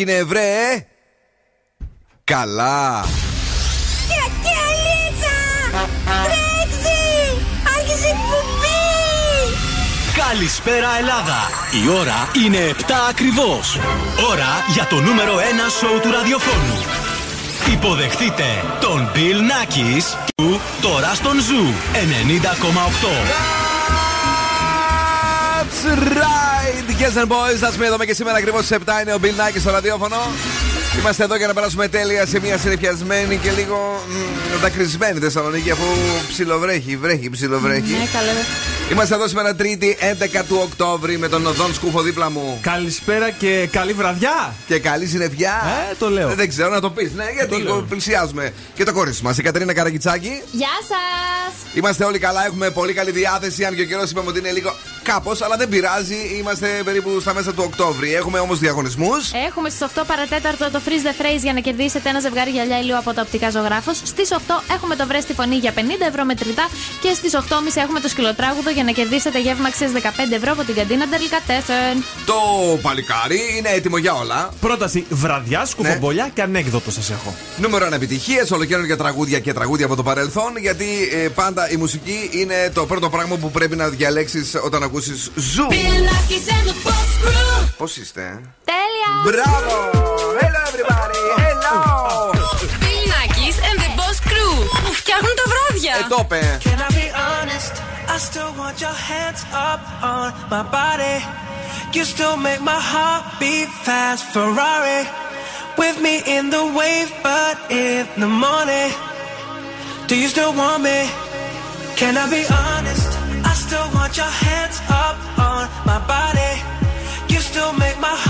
έγινε, βρε! Καλά! Καλησπέρα Ελλάδα! Η ώρα είναι 7 ακριβώς. Ώρα για το νούμερο 1 σόου του ραδιοφώνου. Υποδεχτείτε τον Bill Nakis του τώρα στον Zoo 90,8. That's right! Yes and boys, θα πούμε εδώ και σήμερα ακριβώς στις 7 είναι ο Bill Nackis στο ραδιόφωνο. Είμαστε εδώ για να περάσουμε τέλεια σε μια συνεφιασμένη και λίγο δακρυσμένη Θεσσαλονίκη αφού ψιλοβρέχει, βρέχει, ψιλοβρέχει. Ναι, καλό. Είμαστε εδώ σήμερα Τρίτη 11 του Οκτώβρη με τον Οδόν Σκούφο δίπλα μου. Καλησπέρα και καλή βραδιά. Και καλή συννεφιά. Ε, το λέω. Δεν ξέρω να το πεις. Ναι, γιατί λέω. πλησιάζουμε. Και το κορίτσι μας, η Κατερίνα Καραγκιτσάκη. Γεια σας! Είμαστε όλοι καλά, έχουμε πολύ καλή διάθεση. Αν και ο καιρός είπαμε ότι είναι λίγο κάπως, αλλά δεν πειράζει. Είμαστε περίπου στα μέσα του Οκτώβρη. Έχουμε όμως διαγωνισμούς. Έχουμε στις 8 παρατέταρτο το Freeze the Phrase για να κερδίσετε ένα ζευγάρι γυαλιά ηλίου από το οπτικά ζωγράφος. Στις 8 έχουμε το Βρέστη Φωνή για 50 ευρώ μετρητά. Και στις 8.30 έχουμε το σκυλοτράγουδο για να κερδίσετε γεύμα αξία 15 ευρώ από την καντίνα Delicatessen. Το παλικάρι είναι έτοιμο για όλα. Πρόταση βραδιά, σκουφομπολιά και ανέκδοτο σας έχω. Νούμερο 1 επιτυχίες, ολοκαίρια τραγούδια και τραγούδια από το παρελθόν. Γιατί ε, πάντα η μουσική είναι το πρώτο πράγμα που πρέπει να διαλέξεις όταν ακούσει ζου. Πώ είστε, ε? Τέλεια! Μπράβο! Hello everybody! Hello! Bill Nackis and the Boss Crew που φτιάχνουν τα βράδια. Ε, το είπε. Can I be honest? I still want your hands up on my body. You still make my heart beat fast. Ferrari with me in the wave, but in the morning. Do you still want me? Can I be honest? Still want your hands up on my body. You still make my heart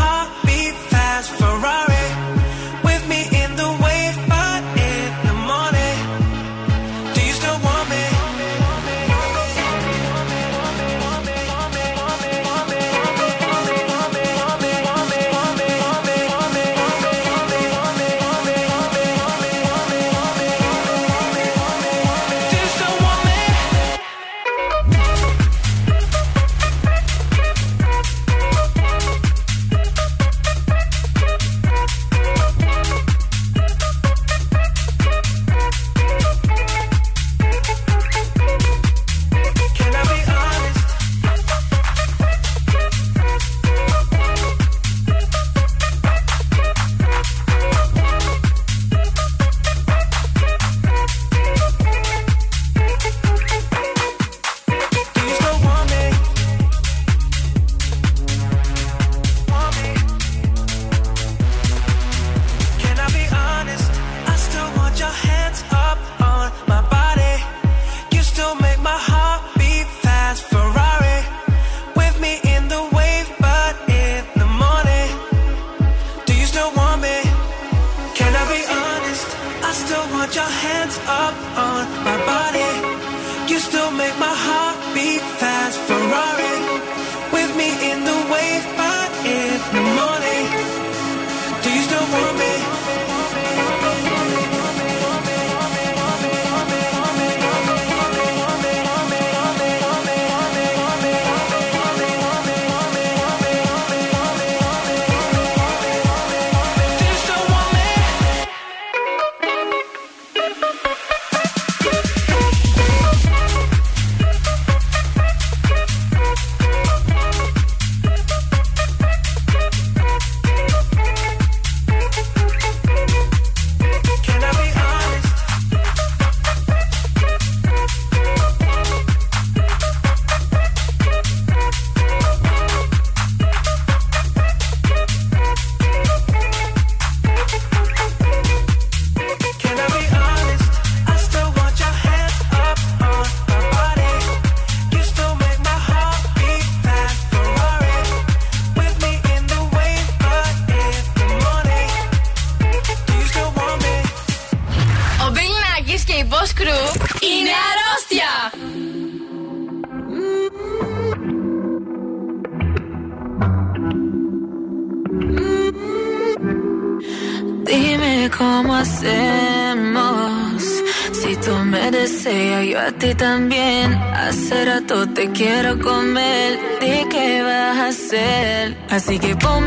up on my body. You still make my heart beat fast. Ferrari with me in the wave, quiero comer, ¿de qué vas a hacer? Así que pon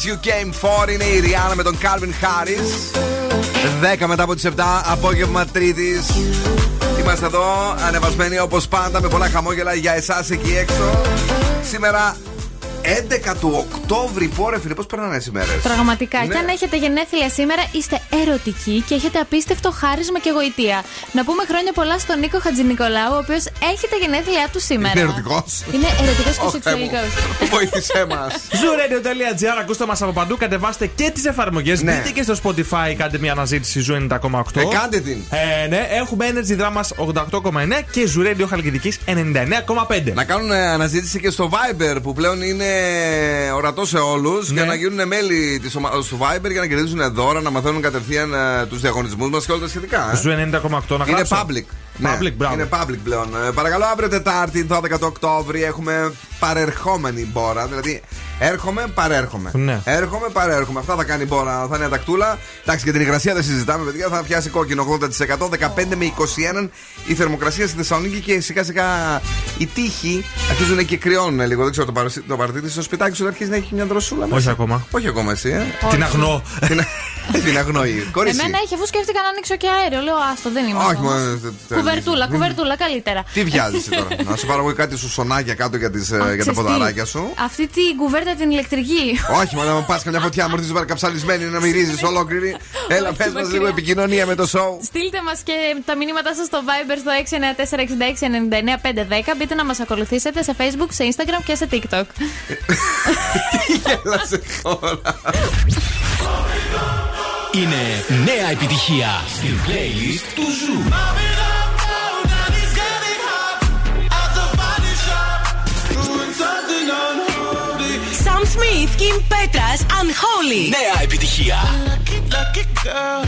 what you came for. Είναι η Ριάννα με τον Calvin Harris. 10 μετά από τις 7, απόγευμα Τρίτης. Είμαστε εδώ, ανεβασμένοι όπως πάντα, με πολλά χαμόγελα για εσάς εκεί έξω. Σήμερα 11 του Οκτώβρη, πόρε φίλε, πώς περνάνε τι ημέρε. Πραγματικά. Ναι. Και αν έχετε γενέθλια σήμερα, είστε ερωτικοί και έχετε απίστευτο χάρισμα και γοητεία. Να πούμε χρόνια πολλά στον Νίκο Χατζηνικολάου, ο οποίος έχει τα γενέθλιά του σήμερα. Είναι ερωτικός. Είναι ερωτικός και σεξουαλικό. Βοήθησέ μας. Zooradio.gr, ακούστε μας από παντού, κατεβάστε και τις εφαρμογές. Ναι. Μπείτε και στο Spotify, κάντε μια αναζήτηση Zoo 90,8. Ε, κάντε την. Ε, ναι, έχουμε Energy Drama 88,9 και Zoo Radio Χαλκιδική 99,5. Να κάνουν ε, αναζήτηση και στο Viber που πλέον είναι ορατό σε όλους Ναι. για να γίνουν μέλη της ομάδας του Viber για να κερδίζουν δώρα, να μαθαίνουν κατευθείαν τους διαγωνισμούς μας και όλα τα σχετικά. ε. Zoo 90,8 να Είναι γράψω. public. Public, μπράβο. Είναι public πλέον. Ε, παρακαλώ, αύριο Τετάρτη, 12 του Οκτώβρη, έχουμε παρερχόμενη μπόρα. Δηλαδή, έρχομαι, παρέρχομαι. Ναι. Έρχομαι, παρέρχομαι. Αυτά θα κάνει η μπόρα. Θα είναι ατακτούλα. Εντάξει, και την υγρασία δεν συζητάμε, παιδιά. Θα πιάσει κόκκινο 80%. 15 με 21 η θερμοκρασία στη Θεσσαλονίκη και σιγά σιγά οι τείχοι αρχίζουν και κρυώνουν λίγο. Δεν ξέρω, το, παρασύ- το παρατήρησε στο σπιτάκι σου αρχίζει να έχει μια δροσούλα μέσα; Όχι ακόμα. Όχι ακόμα εσύ, ε. Την αγνώ. την, την αγνοεί. Κορίτσι. Εμένα έχει αφού σκέφτηκα να ανοίξω και αέριο. Λέω άστο, δεν είμαι. Όχι, όμως. μόνο. τε- τε- Κουβερτούλα, τε- κουβερτούλα, καλύτερα. Τι βιάζεσαι τώρα; να σου πάρω εγώ κάτι σου σονάκια κάτω για, τις, ε, Αχ, για τα ξέρεις τι, ποδαράκια σου. Αυτή την κουβέρτα την ηλεκτρική. Όχι, μόνο να πας καμιά φωτιά, μου έρθει βαρκαψαλισμένη να μυρίζεις ολόκληρη. Έλα, Όχι, πες μας μακριά. λίγο επικοινωνία με το show. Στείλτε μας και τα μηνύματά σας στο Viber στο 694-6699-510. Μπείτε να μας ακολουθήσετε σε Facebook, σε Instagram και σε TikTok. Τι γέλασε τώρα. Είναι νέα επιτυχία στην playlist του Ζου. Sam Smith, Kim Petras, Unholy. Νέα επιτυχία. Lucky, lucky girl.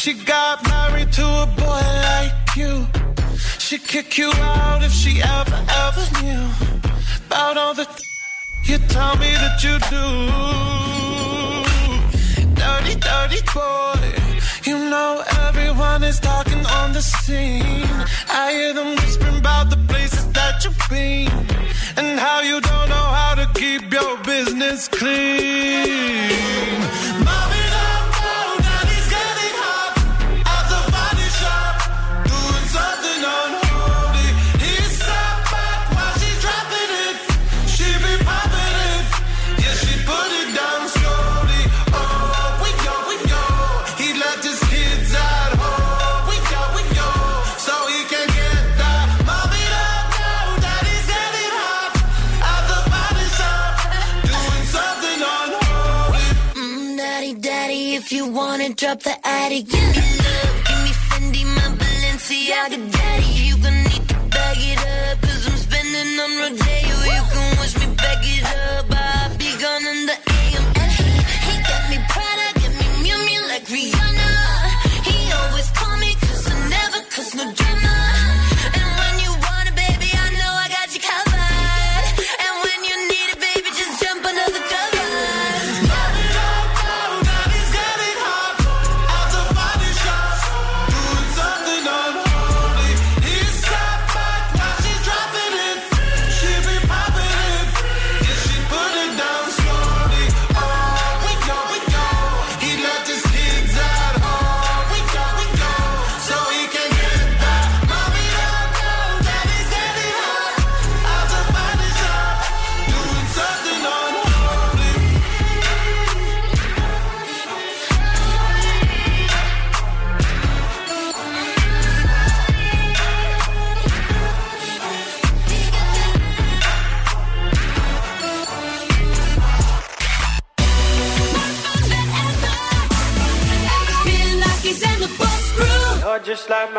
She got married to a boy like you. She'd kick you out if she ever, ever knew about all the you tell me that you do. Dirty, dirty boy. You know everyone is talking on the scene. I hear them whispering about the places that you've been and how you don't know how to keep your business clean. Mommy, up the attic. Yeah.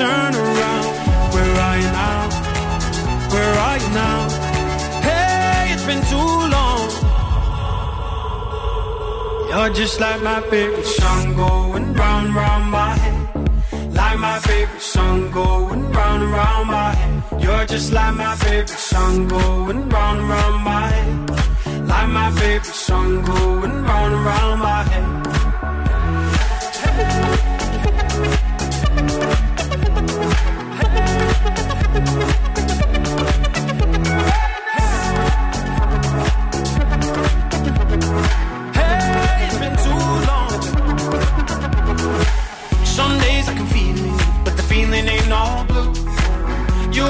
Turn around. Where are you now? Where are you now? Hey, it's been too long. You're just like my favorite song going round, round my head. Like my favorite song going round and round my head. You're just like my favorite song going round and round my head. Like my favorite song going round and round my head.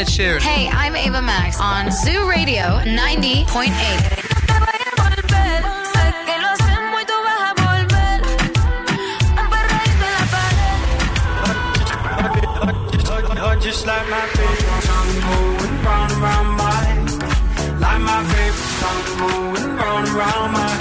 Ed Sheeran. Hey, I'm Ava Max on Zoo Radio 90.8. Just like my favorite song going round and round my head. Like my favorite song going round and round my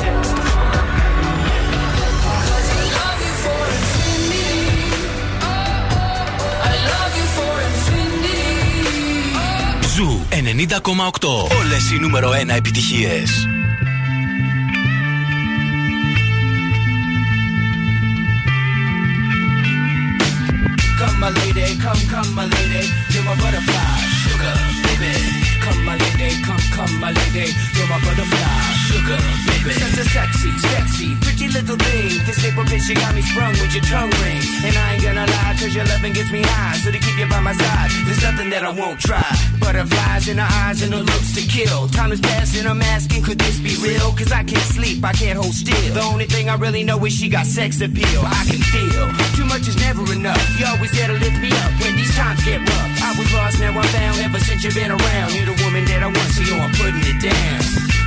90,8. Όλες οι νούμερο 1 επιτυχίες. Come, my lady, come, come, my lady, you're my butterfly, sugar, baby. Come, my lady, come, come, my lady, you're my butterfly, sugar, baby. Such a sexy, sexy, pretty little thing. This paper bitch, you got me sprung with your tongue ring. And I ain't gonna lie, cause your loving gets me high. So to keep you by my side, there's nothing that I won't try. Butterflies in her eyes and her looks to kill. Time is passing, I'm asking, could this be real? Cause I can't sleep, I can't hold still. The only thing I really know is she got sex appeal. I can feel too much is never enough. You always there to lift me up when these times get rough. I was lost, now I'm found. Ever since you've been around, you're the woman that I want, so I'm putting it down.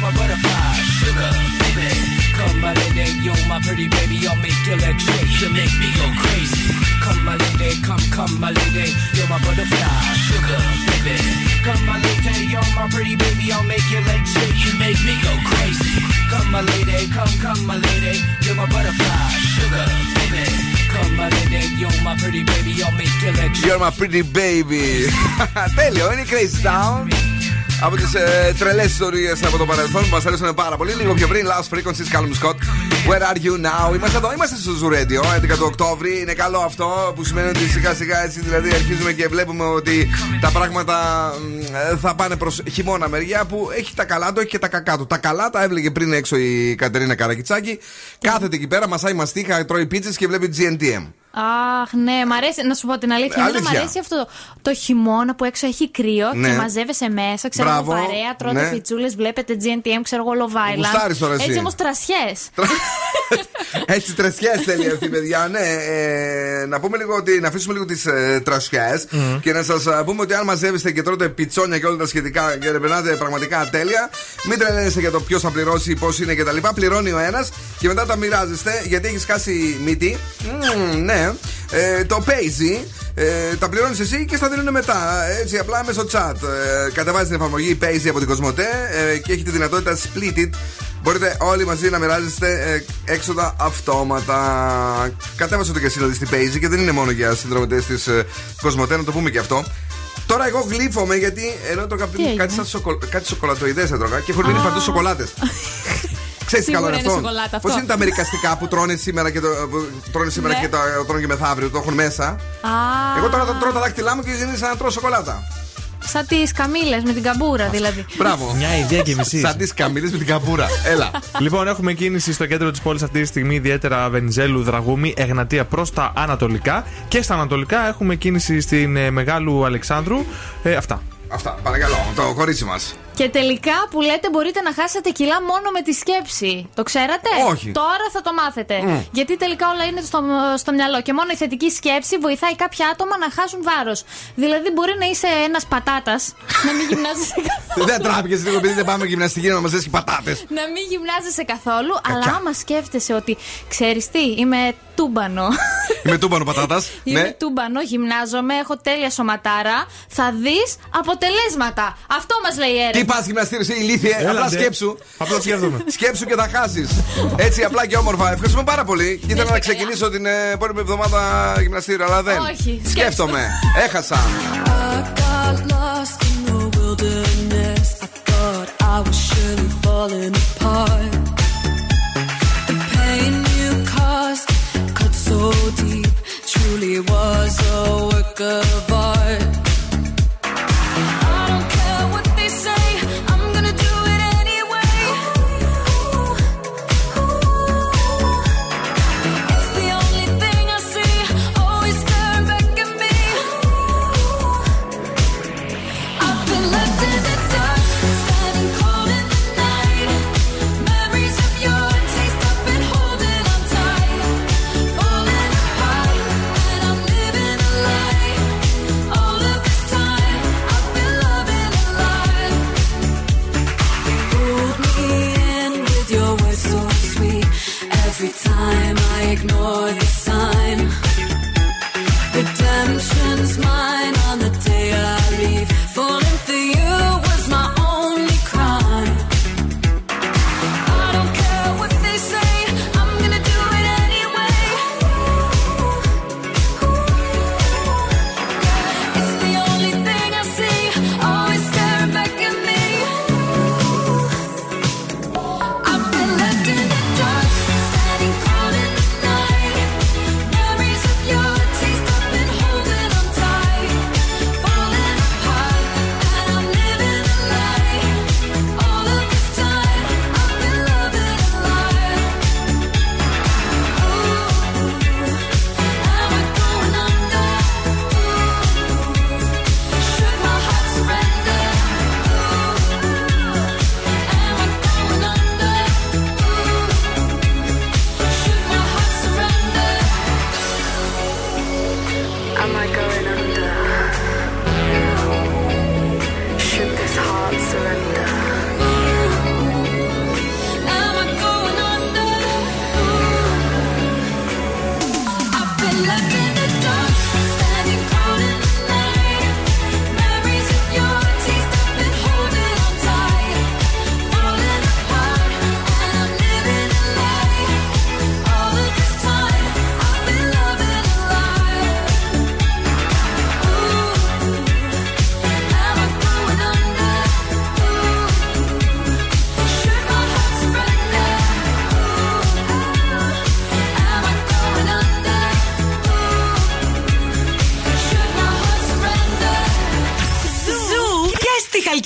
You're my butterfly, sugar, baby. Come, my lady, you're my pretty baby. I'll make your legs shake. You make me go crazy. Come, my lady, come, come, my lady. You're my butterfly, sugar, baby. Come, my lady, you're my pretty baby. I'll make your legs shake. You make me go crazy. Come, my lady, come, come, my lady. You're my butterfly, sugar, baby. Come, my lady, you're my pretty baby. I'll make your legs shake. You're my pretty baby. Τέλειο, είναι η Crazy Town. Από τις ε, τρελές ιστορίες από το παρελθόν που μας αρέσουν πάρα πολύ. Λίγο πιο πριν, Last Frequencies, Callum Scott. Where are you now? Είμαστε εδώ, είμαστε στο Zoo Radio, 11 του Οκτώβρη. Είναι καλό αυτό που σημαίνει ότι σιγά σιγά έτσι δηλαδή αρχίζουμε και βλέπουμε ότι τα πράγματα μ, ε, θα πάνε προς χειμώνα μεριά που έχει τα καλά του, έχει και τα κακά του. Τα καλά τα έβλεγε πριν έξω η Κατερίνα Καρακιτσάκη. Κάθεται εκεί πέρα, μασάει μαστίχα, τρώει πίτσες και βλέπει GNTM. Αχ, ναι, μ' αρέσει. Να σου πω την αλήθεια. Εμένα Αλήθεια. Μ' αρέσει αυτό το χειμώνα που έξω έχει κρύο Ναι. και μαζεύεσαι μέσα. Ξέρω εγώ Μπράβο. παρέα, τρώτε Ναι. πιτσούλες, βλέπετε GNTM, ξέρω εγώ Love Island. Γουστάρεις τώρα εσύ. Έτσι όμως τρασιές. Έτσι τρεσιέ θέλει αυτή η παιδιά. Ναι, ε, να πούμε λίγο ότι να αφήσουμε λίγο τις ε, τρασιές και να σας πούμε ότι αν μαζεύεστε και τρώτε πιτσόνια και όλα τα σχετικά και περνάτε πραγματικά τέλεια, μην τρελαίνεστε για το ποιος θα πληρώσει, πώς είναι κτλ. Πληρώνει ο ένας και μετά τα μοιράζεστε γιατί έχεις χάσει μύτη. Μμμ, ναι, ε, το παίζει. Ε, τα πληρώνεις εσύ και στα δίνουν μετά. Έτσι, απλά μέσω chat. Ε, κατεβάζεις την εφαρμογή Paisy από την Κοσμοτέ ε, και έχει τη δυνατότητα split it. Μπορείτε όλοι μαζί να μοιράζεστε ε, έξοδα αυτόματα. Κατέβασε το και εσύ δηλαδή στην Paisy και δεν είναι μόνο για συνδρομητές της ε, Κοσμοτέ, να το πούμε και αυτό. Τώρα εγώ γλύφομαι γιατί ενώ τρώγα πριν έγινε; κάτι, σαν σοκο, κάτι σοκολατοειδές έτρωγα και έχουν μείνει Α. παντού σοκολάτες. Ξέρεις τι καλό Σίγουρα είναι είναι αυτό; σοκολάτα αυτό. Πώ είναι τα αμερικαστικά που τρώνε σήμερα και, το, που τρώνε σήμερα Ναι. και τα τρώνε και μεθαύριο, το έχουν μέσα; Α, Εγώ τώρα θα τρώω τα δάχτυλά μου και είναι σαν να τρώω σοκολάτα. Σαν τις καμίλε με την καμπούρα δηλαδή. Μπράβο. Μια ιδέα και μισής. Σαν τις καμίλε με την καμπούρα. Έλα. Λοιπόν, έχουμε κίνηση στο κέντρο της πόλης αυτή τη στιγμή, ιδιαίτερα Βενιζέλου, Δραγούμη, Εγνατία προς τα ανατολικά. Και στα ανατολικά έχουμε κίνηση στην ε, Μεγάλου Αλεξάνδρου. Ε, αυτά. Αυτά, παρακαλώ, το κορίτσι μας. Και τελικά που λέτε μπορείτε να χάσετε κιλά μόνο με τη σκέψη. Το ξέρατε; Όχι. Τώρα θα το μάθετε. Γιατί τελικά όλα είναι στο, στο μυαλό. Και μόνο η θετική σκέψη βοηθάει κάποια άτομα να χάσουν βάρος. Δηλαδή μπορεί να είσαι ένας πατάτας, να μην γυμνάζεσαι καθόλου. Δεν τράπηκες λίγο επειδή δεν πάμε γυμναστική να μας δέσει πατάτες. να μην γυμνάζεσαι καθόλου, αλλά άμα σκέφτεσαι ότι ξέρεις τι, είμαι τούμπανο. Είμαι τούμπανο πατάτας. Είμαι Ναι. τούμπανο, γυμνάζομαι, έχω τέλεια σωματάρα. Θα δεις αποτελέσματα. Αυτό μας λέει η Τι έρευνα. Πας γυμναστήριο, είσαι ηλίθιε. Απλά Έλατε. σκέψου. Απλά σκέφτομαι. Σκέψου και θα χάσεις. Έτσι απλά και όμορφα. Ευχαριστούμε πάρα πολύ. Και ήθελα να καλά. ξεκινήσω την ε, επόμενη εβδομάδα γυμναστήριο, αλλά δεν. Όχι, Σκέφτομαι. Έχασα. I got lost in the wilderness. I thought I was surely falling apart. The pain you caused cut so deep, truly was a work of art. Time I ignore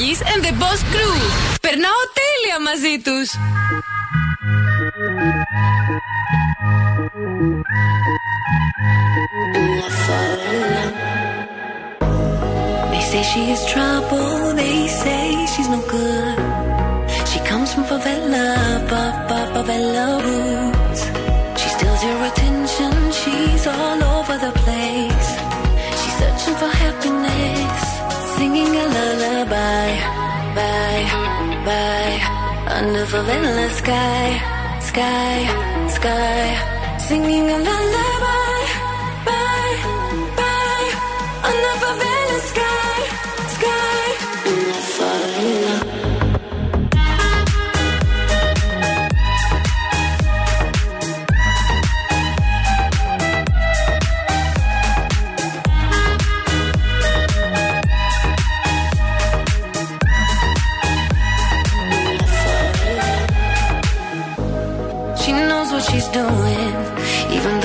And the Boss Crew. Περνάω τέλεια μαζί τους. They say she is trouble, they say she's no good. She comes from favela, ba ba favela roots. She steals your attention, she's all over the place. She's searching for happiness singing a lullaby, bye, bye, under the vanilla sky, sky, sky, singing a lullaby.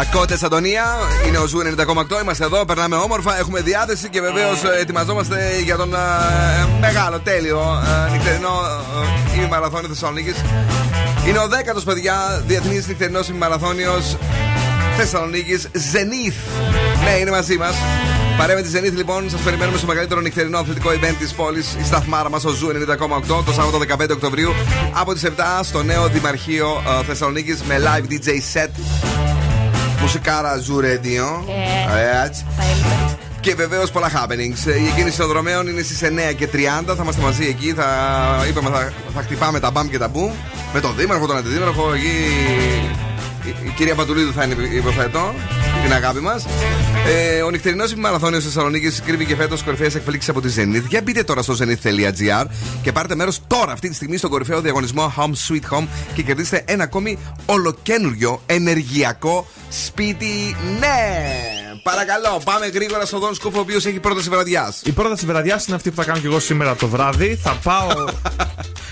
Ούνα φαβέλα. Κότε Αντωνία. Είναι ο Zoo 90,8. Είμαστε εδώ, περνάμε όμορφα. Έχουμε διάθεση και βεβαίως ετοιμαζόμαστε για τον ε, μεγάλο, τέλειο ε, νυχτερινό ε, ημιμαραθώνιο Θεσσαλονίκης. Είναι ο δέκατος, παιδιά, διεθνής νυχτερινός ημιμαραθώνιος Θεσσαλονίκης. Zenith. Ναι, είναι μαζί μας. Παρέα με τη Zenith, λοιπόν, σας περιμένουμε στο μεγαλύτερο νυχτερινό αθλητικό event της πόλης, η σταθμάρα μας, ο Zoo 90,8, το Σάββατο 15 Οκτωβρίου από τις 7 στο νέο Δημαρχείο ε, Θεσσαλονίκης με live DJ set. Μουσικάρα Zoo Radio. Ε, έτσι. Και βεβαίως πολλά happenings. Η εκκίνηση των δρομέων είναι στις 9 και 30. Θα είμαστε μαζί εκεί. Θα, είπαμε, θα, θα χτυπάμε τα μπαμ και τα μπουμ. Με τον Δήμαρχο, τον Αντιδήμαρχο. Εκεί η, η κυρία Πατουλίδου θα είναι, υποθέτω. Την αγάπη μας. Ε, ο νυχτερινός μαραθώνιος Θεσσαλονίκης κρύβει και φέτος κορυφαίες εκπλήξεις από τη Zenith. Για μπείτε τώρα στο zenith.gr και πάρτε μέρος τώρα αυτή τη στιγμή στον κορυφαίο διαγωνισμό Home Sweet Home και κερδίστε ένα ακόμη ολοκένουργιο ενεργειακό σπίτι. Ναι! Παρακαλώ, πάμε γρήγορα στον Δόν Σκούφο, ο οποίος έχει πρόταση βραδιάς. Η πρόταση βραδιάς είναι αυτή που θα κάνω και εγώ σήμερα το βράδυ. Θα πάω.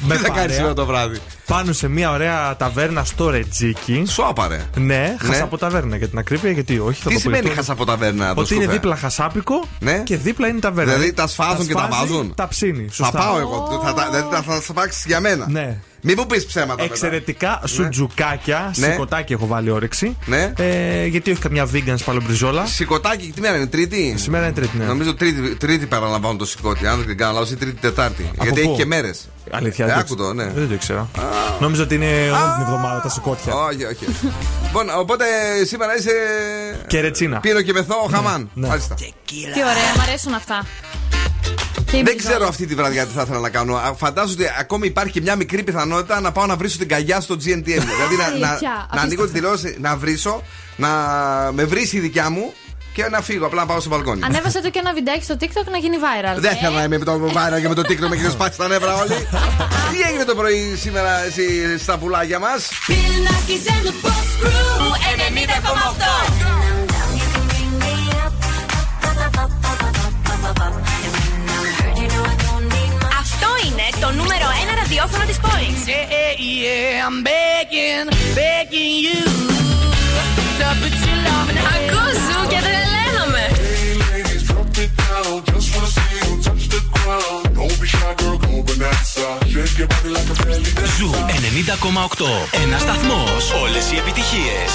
με Τι θα κάνεις παρέα σήμερα το βράδυ; Πάνω σε μια ωραία ταβέρνα στο Ρετζίκι. Σου άπαρε. Ναι, χασαποταβέρνα για την ακρίβεια, γιατί όχι. Θα Τι το πω σημαίνει και τώρα. χασαποταβέρνα, το Ότι είναι σκούφε; δίπλα χασάπικο Ναι. και δίπλα είναι η ταβέρνα. Δηλαδή τα σφάζουν και τα σφάζει, βάζουν; Τα ψήνει. Θα Σωστά. πάω εγώ. Θα, τα- δηλαδή τα θα σφάξεις για μένα. Ναι. Μην μου πεις ψέματα. μετά. Εξαιρετικά σουτζουκάκια, Ναι. σηκωτάκι έχω βάλει όρεξη. Ναι. Ε, γιατί όχι καμιά vegan σπαλομπριζόλα. Σηκωτάκι, τι μέρα είναι, Τρίτη; Σήμερα είναι τρίτη, ναι. Νομίζω τρίτη, τρίτη παραλαμβάνω το σηκώτη. Αν δεν κάνω λάθο, ή τρίτη Τετάρτη. Γιατί πού; έχει και μέρες. Αλήθεια. Ε, δεν άκου το, ναι. Δεν το ήξερα. Νόμιζα ότι είναι όλη την εβδομάδα τα σηκώτια. Όχι, όχι. λοιπόν, οπότε σήμερα είσαι. Και ρετσίνα. Πίνω και μεθό, χαμάν. ναι. Μάλιστα. Τι ωραία, μου αρέσουν αυτά. Και η Δεν μπριζόλα. ξέρω αυτή τη βραδιά τι θα ήθελα να κάνω. Α, Φαντάζομαι ότι ακόμη υπάρχει και μια μικρή πιθανότητα να πάω να βρίσω την καγιά στο GNTM. δηλαδή να, να, Αλήθεια, να ανοίγω την απίστευτο. τηλεόραση, να βρίσω, να με βρίσει η δικιά μου και να φύγω. Απλά να πάω στο μπαλκόνι. Ανέβασε το και ένα βιντεάκι στο TikTok να γίνει viral. Δεν θέλω να είμαι με το βάρα και με το TikTok με έχετε σπάσει τα νεύρα όλοι. Τι έγινε το πρωί σήμερα εσύ, στα πουλάκια μας; Το νούμερο 1 ραδιόφωνο της πόλης. Yeah, yeah, I'm begging, begging you to put your love in the Ακούς Zoo και τρελαίνομαι. Zoo 90,8. Ένας σταθμός. Όλες οι επιτυχίες.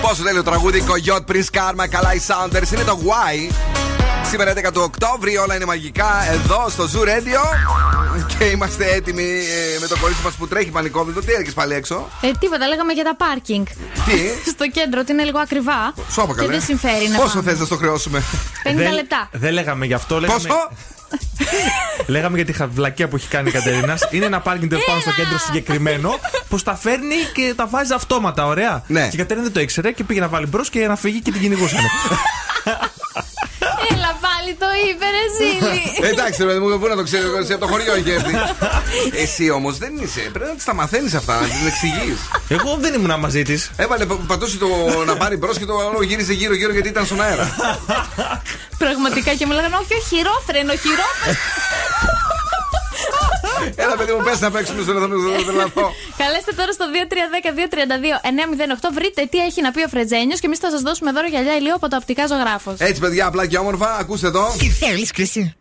Πόσο τέλειο τραγούδι, Κογιότ Prince Karma, καλά οι Sounders. Είναι το Why. Σήμερα 11 του Οκτώβρη, όλα είναι μαγικά εδώ στο Zoo Radio. Και είμαστε έτοιμοι ε, με το κορίτσι μας που τρέχει πανικόβλητο. Τι έρχεσαι πάλι έξω; Ε, τίποτα, λέγαμε για τα πάρκινγκ. Τι; Στο κέντρο ότι είναι λίγο ακριβά. Σου είπα Και καλέ. δεν συμφέρει να Πόσο πάμε. θες να στο χρεώσουμε; 50 Δεν- λεπτά. Δεν λέγαμε γι' αυτό. Λέγαμε, Πόσο; λέγαμε για τη χαβλακία που έχει κάνει η Κατερίνα. Είναι ένα πάρκινγκ τέλο πάντων στο κέντρο συγκεκριμένο που στα φέρνει και τα βάζει αυτόματα, ωραία. Ναι. Και η Κατερίνα δεν το ήξερε και πήγε να βάλει μπρος και να φύγει και την κυνηγούσαν. Έλα πάλι το είπε, ρε Ζήλη. Εντάξει, ρε παιδί μου, πού να το ξέρει, εσύ από το χωριό έχει έρθει. Εσύ όμως δεν είσαι. Πρέπει να τι τα μαθαίνεις αυτά, να την εξηγείς. Εγώ δεν ήμουν μαζί της. Έβαλε πα- πατούσε το να πάρει μπρος και το άλλο γύριζε γύρω-γύρω γιατί ήταν στον αέρα. Πραγματικά και μου λέγανε Όχι, όχι, χειρόφρενο, χειρόφρενο. Έλα, παιδί μου, πες να παίξουμε στο λαθό. Καλέστε τώρα στο 2310-232-908. Βρείτε τι έχει να πει ο Φρετζένιος και εμείς θα σας δώσουμε δώρο γυαλιά ηλίου από το οπτικά ζωγράφος. Έτσι, παιδιά, απλά και όμορφα, ακούστε εδώ. Τι θέλεις, Κρυσί.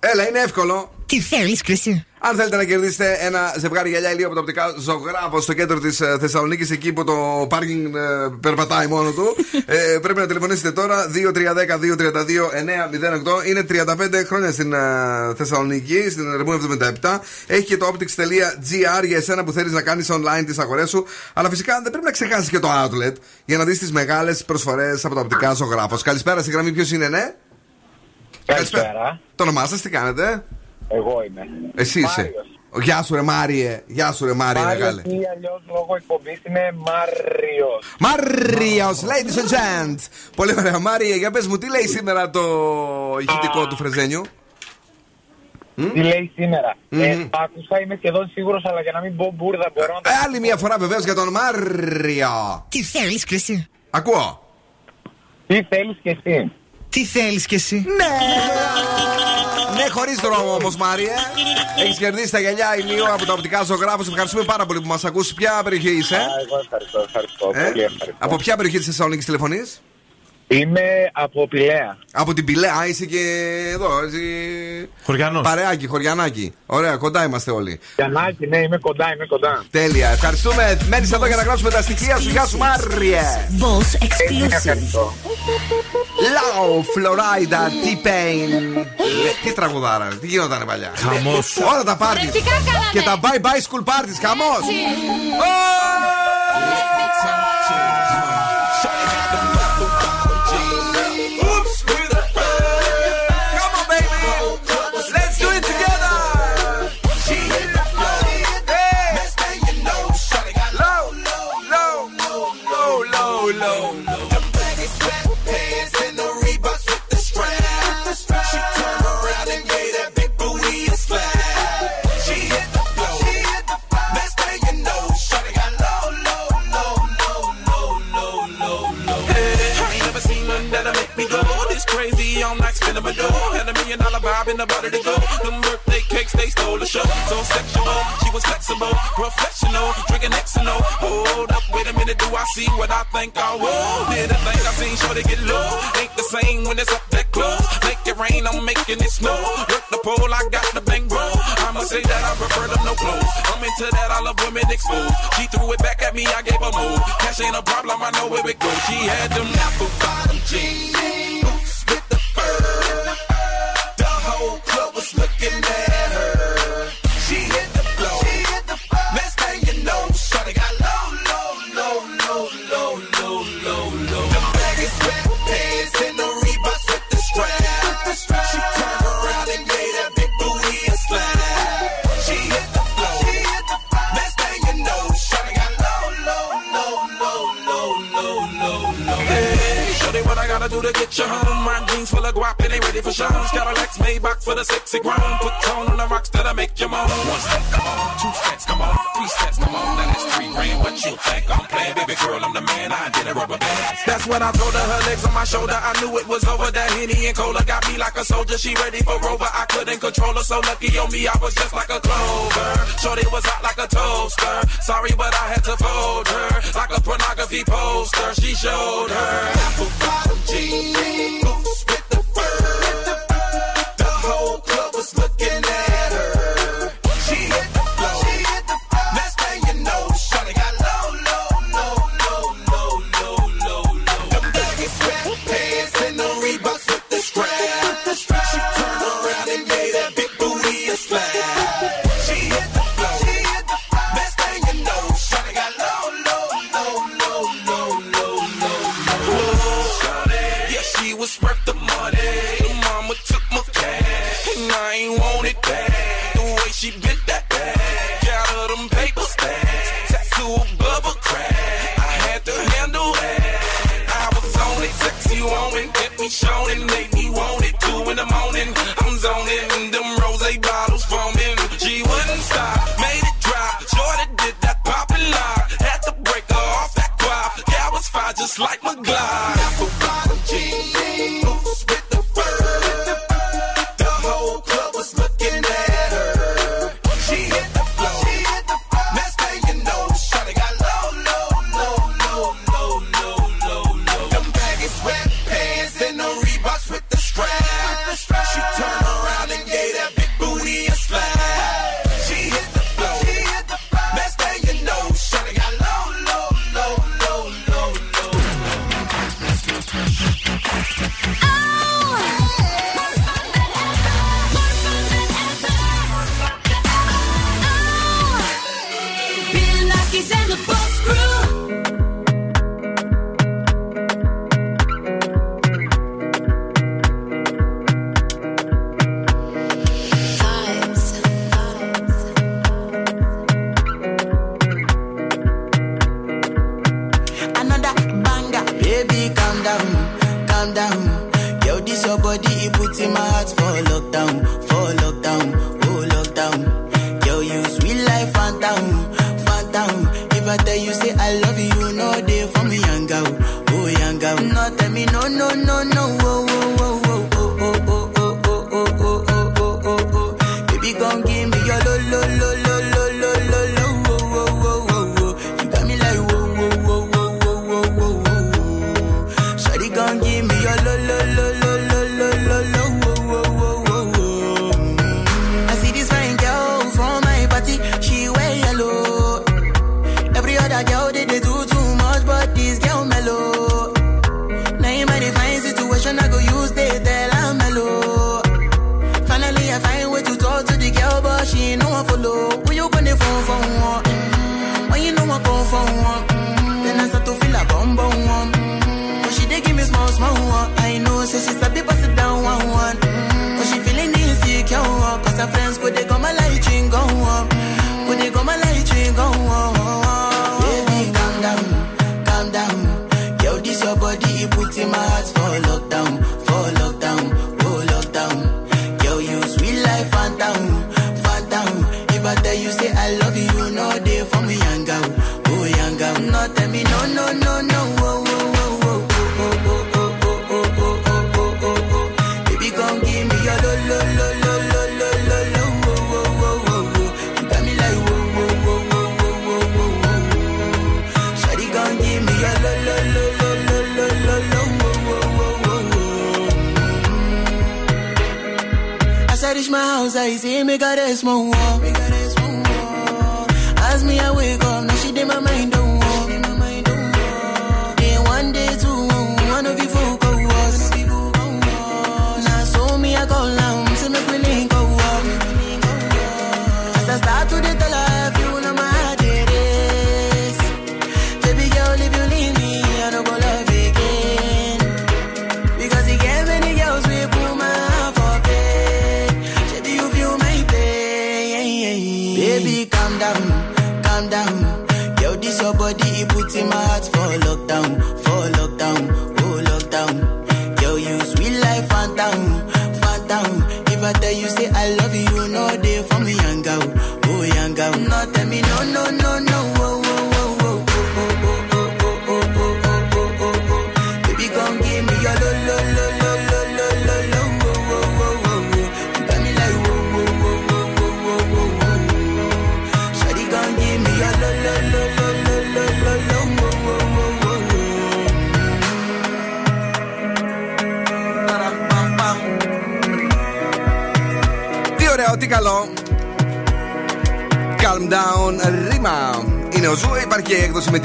Έλα, είναι εύκολο. Τι θέλεις, Κρυσί. Αν θέλετε να κερδίσετε ένα ζευγάρι γυαλιά ηλίου από τα οπτικά ζωγράφο στο κέντρο της Θεσσαλονίκης, εκεί που το πάρκινγκ ε, περπατάει μόνο του, ε, πρέπει να τηλεφωνήσετε τώρα 2310-232-908. Είναι 35 χρόνια στην ε, Θεσσαλονίκη, στην Ερμού 77. Έχει και το optics.gr για εσένα που θέλεις να κάνεις online τις αγορές σου. Αλλά φυσικά δεν πρέπει να ξεχάσεις και το outlet για να δεις τις μεγάλες προσφορές από τα οπτικά ζωγράφος. Καλησπέρα στη γραμμή, ποιος είναι, ναι; Καλησπέρα. Το όνομά σας, τι κάνετε; Εγώ είμαι. Εσύ είσαι. Μάριος. Γεια σου ρε Μάριε. Γεια σου ρε Μάριε Μάριος μεγάλε. ή αλλιώς λόγω εκπομπής είναι Μάριος. Μάριος, ladies and gents. Πολύ ωραία Μάριε, για πες μου τι λέει σήμερα το ηχητικό του Φρεζένιου; Τι λέει σήμερα; Ε, το άκουσα, είμαι σχεδόν σίγουρος, αλλά για να μην πω μπουρδα μπορώ να το... Ε, άλλη μια φορά βεβαίως για τον Μάριο. Τι θέλεις, Κρυσί. Ακούω. Τι θέλεις κι εσύ; Τι θέλεις κι εσύ; Ναι! Ναι, χωρίς δρόμο όμως, Μάριε. Έχεις κερδίσει τα γυαλιά ηλίου από τα οπτικά ζωγράφους. Ευχαριστούμε πάρα πολύ που μας ακούσει. Ποια περιοχή είσαι, Α, εγώ ευχαριστώ, ευχαριστώ. ε; Πολύ ευχαριστώ. Από ποια περιοχή της Θεσσαλονίκης τηλεφωνείς, Είμαι από Πηλαία. Από την Πηλαία, Α, είσαι και εδώ. Εσύ... Χωριανός. Παρεάκι, χωριανάκι. Ωραία, κοντά είμαστε όλοι. Γιαννάκη, ναι, είμαι κοντά, είμαι κοντά. Τέλεια, ευχαριστούμε. Μένεις εδώ για να γράψουμε τα στοιχεία σου. Γεια σου, Μάριε. Boss exclusive. Ευχαριστώ. Λάου, Φλωράιντα, T-Pain. Τι τραγουδάρα, τι γινότανε παλιά. Χαμός. Όλα τα πάρτι. Χορευτικά κάνανε. Και τα bye bye school parties, χαμός. Dollar vibe in to go. Them birthday cakes, they stole the show. So sexual, she was flexible, professional, drinking Xano. Hold up, wait a minute, do I see what I think I will? Did I think I seen, sure they get low. Ain't the same when it's up that close. Make it rain, I'm making it snow. Work the pole, I got the bang bro. I'ma say that I prefer them no clothes. I'm into that, I love women exposed. She threw it back at me, I gave her move. Cash ain't a problem, I know where it goes. She had them apple bottom jeans, shows. Cadillacs, Maybach for the sexy grown. Put tone on the rocks that'll make you moan. One step, come on. Two steps, come on. Three steps, come on. Now that's three grand. What you think I'm playing? Baby girl, I'm the man. I did a rubber band. That's what I told her. Her legs on my shoulder. I knew it was over. That Henny and Cola got me like a soldier. She ready for Rover. I couldn't control her. So lucky on me, I was just like a clover. Shorty was hot like a toaster. Sorry, but I had to fold her. Like a pornography poster. She showed her. Apple bottom jeans. Looking at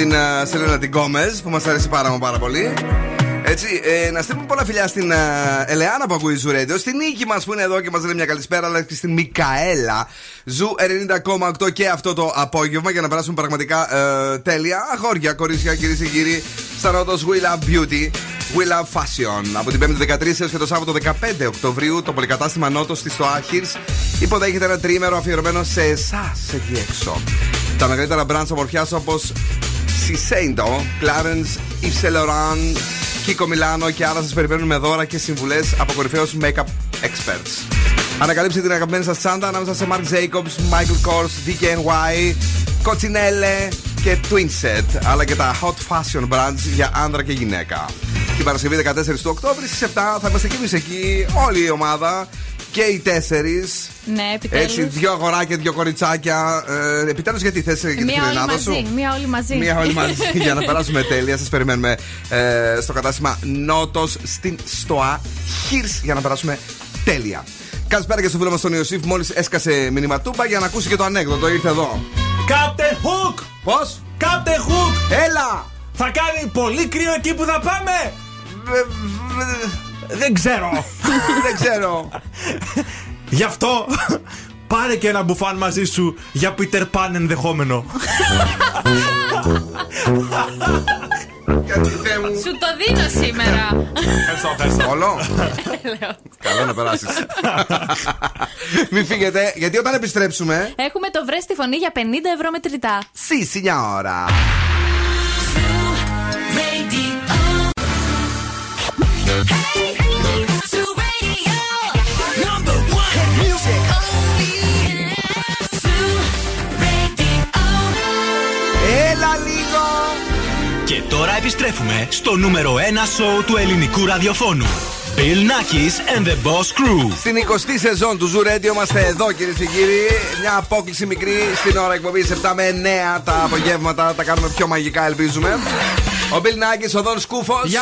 την ε, Σελένα την Γκόμεζ που μας αρέσει πάρα μα πάρα πολύ. Έτσι, ε, να στείλουμε πολλά φιλιά στην ε, Ελεάνα που ακούει Zoo Radio, στην Νίκη μας που είναι εδώ και μας λέει μια καλησπέρα, αλλά και στην Μικαέλα. Zoo 90,8 και αυτό το απόγευμα για να περάσουμε πραγματικά ε, τέλεια. Αγόρια, κορίτσια, κυρίες και κύριοι, σαν ρότο We Love Beauty. We Love Fashion. Από την 5η 13 έως και το Σάββατο 15 Οκτωβρίου, το πολυκατάστημα Notos στη στο Άχυρς υποδέχεται ένα τριήμερο αφιερωμένο σε εσάς εκεί έξω. Τα μεγαλύτερα brands ομορφιάς όπως Siseido, Clarence, Yves Saint Laurent, Kiko Milano και άλλα σας περιμένουν με δώρα και συμβουλές από κορυφαίους make-up experts. Ανακαλύψτε την αγαπημένη σας τσάντα ανάμεσα σε Marc Jacobs, Michael Kors, DKNY, Coccinelle και Twinset, αλλά και τα hot fashion brands για άντρα και γυναίκα. Την Παρασκευή 14 του Οκτώβρη στις 7 θα είμαστε κι εμείς εκεί, όλη η ομάδα και οι τέσσερις. Ναι, επιτέλους. Έτσι, δύο αγοράκια, δύο κοριτσάκια. Ε, Επιτέλους, γιατί θες για την Μία όλοι Ελλάδα σου; μαζί. Μία όλοι μαζί. Μία όλοι μαζί για να περάσουμε τέλεια. Σας περιμένουμε ε, στο κατάστημα Νότος στην Στοά Χίρς για να περάσουμε τέλεια. Καλησπέρα και στο φίλο μας τον Ιωσήφ. Μόλις έσκασε μηνυματούπα για να ακούσει και το ανέκδοτο. Ήρθε εδώ. Captain Hook! Πώς; Captain Hook! Έλα! Θα κάνει πολύ κρύο εκεί που θα πάμε! Δεν ξέρω. Δεν ξέρω. Γι' αυτό πάρε και ένα μπουφάν μαζί σου για Peter Pan ενδεχόμενο. Σου το δίνω σήμερα. Ευχαριστώ, ευχαριστώ. Όλο. Λέω. Καλό να περάσεις. Μην φύγετε, γιατί όταν επιστρέψουμε. Έχουμε το βρες στη φωνή για 50 ευρώ μετρητά. Sì, signora. Έλα Και τώρα επιστρέφουμε στο νούμερο 1 σοου του ελληνικού ραδιοφώνου. Bill Nackis and the Boss Crew. Στην 20η σεζόν του Zoo Radio είμαστε εδώ κυρίες και κύριοι. Μια απόκληση μικρή στην ώρα εκπομπής 7 με 9 τα απογεύματα. Τα κάνουμε πιο μαγικά, ελπίζουμε. Ο Bill Nackis, ο Δον Σκούφος. Γεια!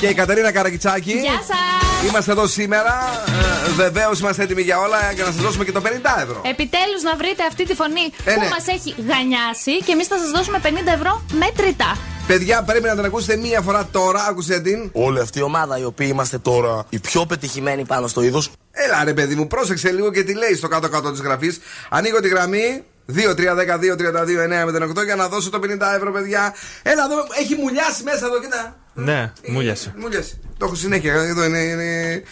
Και η Κατερίνα Καρακιτσάκη. Γεια σας! Είμαστε εδώ σήμερα. Ε, Βεβαίως είμαστε έτοιμοι για όλα για να σας δώσουμε και το 50 ευρώ. Επιτέλους να βρείτε αυτή τη φωνή Ε, που ναι. μας έχει γανιάσει και εμείς θα σας δώσουμε 50 ευρώ μετρητά. Παιδιά, πρέπει να την ακούσετε μία φορά τώρα. Άκουσε την. Όλη αυτή η ομάδα η οποία είμαστε τώρα οι πιο πετυχημένοι πάνω στο είδος. Έλα ρε παιδί μου, πρόσεξε λίγο και τι λέει στο κάτω-κάτω της γραφής. Ανοίγω τη γραμμή 2-3-10-2-32-9 για να δώσω το 50 ευρώ, παιδιά. Έλα εδώ, έχει μουλιάσει μέσα εδώ, κοίτα. Ναι, μου λιάσε. Μου λες. Το έχω συνέχεια. Εδώ είναι, είναι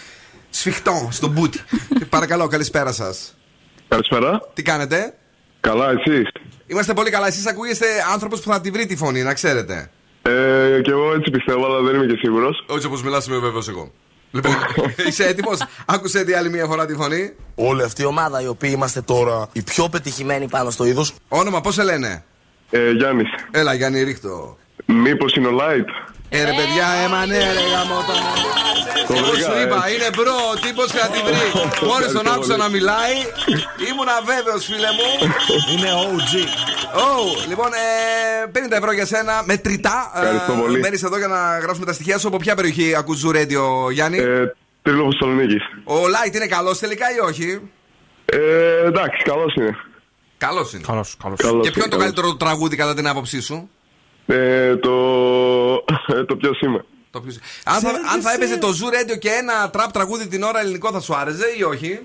σφιχτό στο μπούτι. Παρακαλώ, καλησπέρα σας. Καλησπέρα. Τι κάνετε, Καλά, εσείς; Είμαστε πολύ καλά. Εσείς ακούγεστε άνθρωπος που θα τη βρει τη φωνή, να ξέρετε. Ε, και εγώ έτσι πιστεύω, αλλά δεν είμαι και σίγουρος. Όχι όπως μιλάς, είμαι βέβαιος εγώ. Λοιπόν, είσαι έτοιμος; Άκουσε τι άλλη μία φορά τη φωνή. Όλη αυτή η ομάδα, οι οποίοι είμαστε τώρα οι πιο πετυχημένοι πάνω στο είδος. Όνομα, πώς σε λένε; Ε, Γιάννης. Έλα, Γιάννη, ρίχτω. Μήπως είναι ο Light. Ε, ρε παιδιά, έμα ναι, ρε γαμώτα. Εγώ σου βρήκα, είπα, έτσι. είναι μπρο, ο τύπο και να την βρει. Μόλι τον Ευχαριστώ άκουσα πολύ. να μιλάει, ήμουν αβέβαιο, φίλε μου. Είναι OG. Oh, λοιπόν, ε, 50 ευρώ για σένα, μετρητά. Ευχαριστώ πολύ. Μένει εδώ για να γράψουμε τα στοιχεία σου. Από ποια περιοχή ακούς Zoo Radio, Γιάννη. Ε, Τρίλοφο Θεσσαλονίκη. Ο Light είναι καλό τελικά ή όχι. Ε, εντάξει, καλό είναι. Καλό είναι. Καλώς, καλώς. Καλώς Και ποιο είναι το καλώς. καλύτερο τραγούδι κατά την άποψή σου. Ε, το. ε, το ποιος είμαι. Το ποιος- Αν, θα, αν θα έπαιζε το Zoo Radio και ένα τραπ τραγούδι την ώρα ελληνικό θα σου άρεσε ή όχι;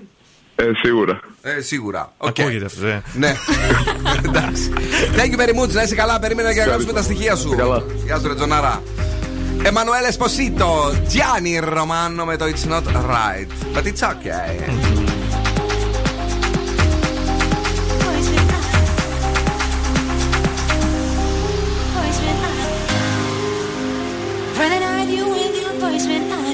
Ε, σίγουρα. Ε, σίγουρα. Οκ. Ακούγεται αυτό, ε. Ναι. Εντάξει. Thank you very much. Να είσαι καλά. Περίμενα και να γράψουμε τα στοιχεία σου. Καλά. Γεια σου, Ρετζονάρα. Emanuele Esposito, Gianni Romano με το It's Not Right. But it's okay. always been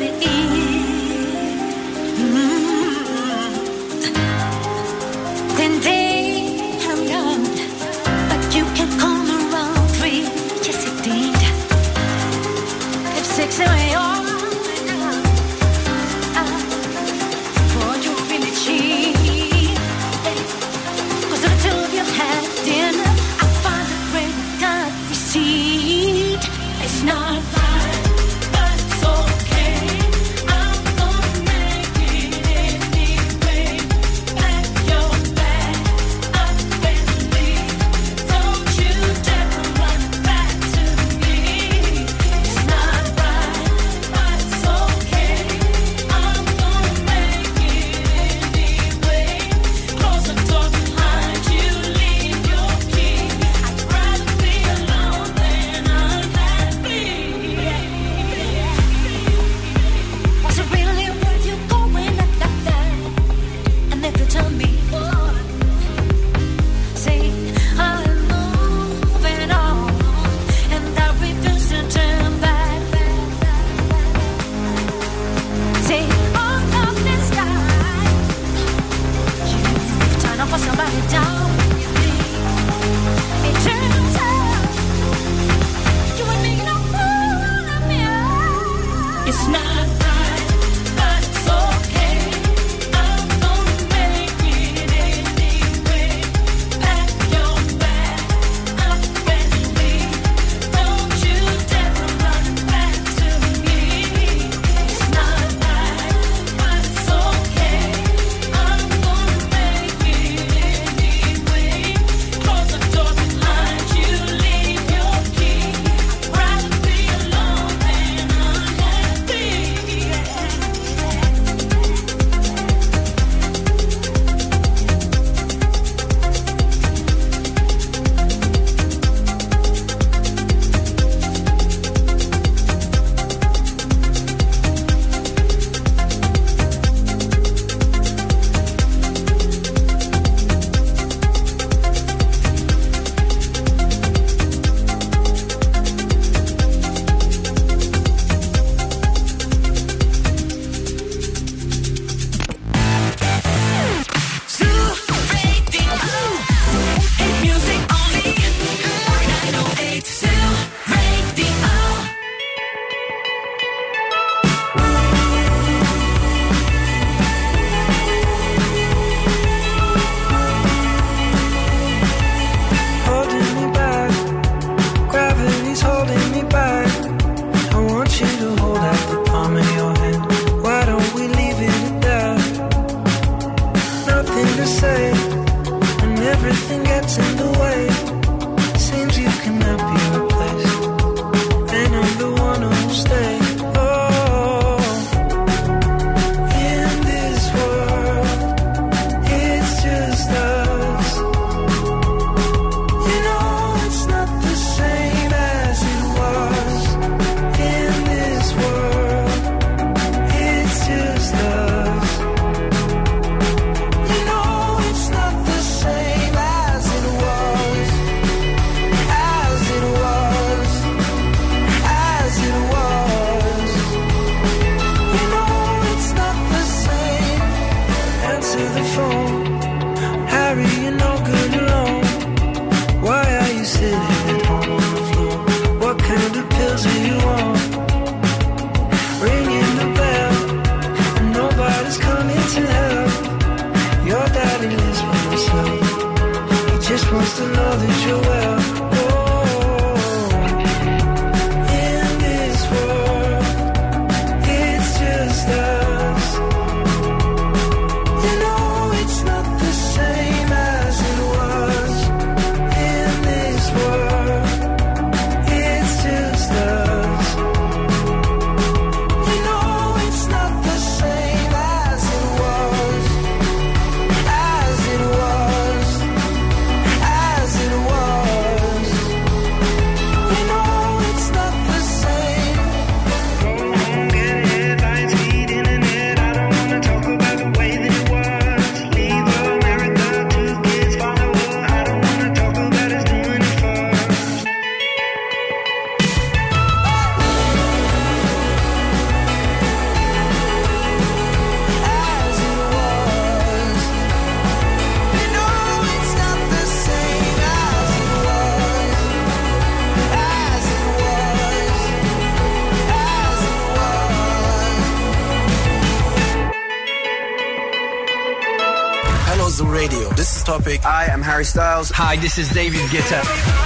Harry Styles. Hi, this is David Guetta.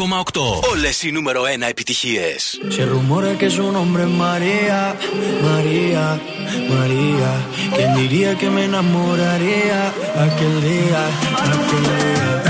92,8. Όλες οι νούμερο 1 επιτυχίες. Σε ρουμόρα και σου νόμπρε Μαρία. Μαρία, Μαρία. Και μυρία με ένα μωραρία. Ακελία, ακελία.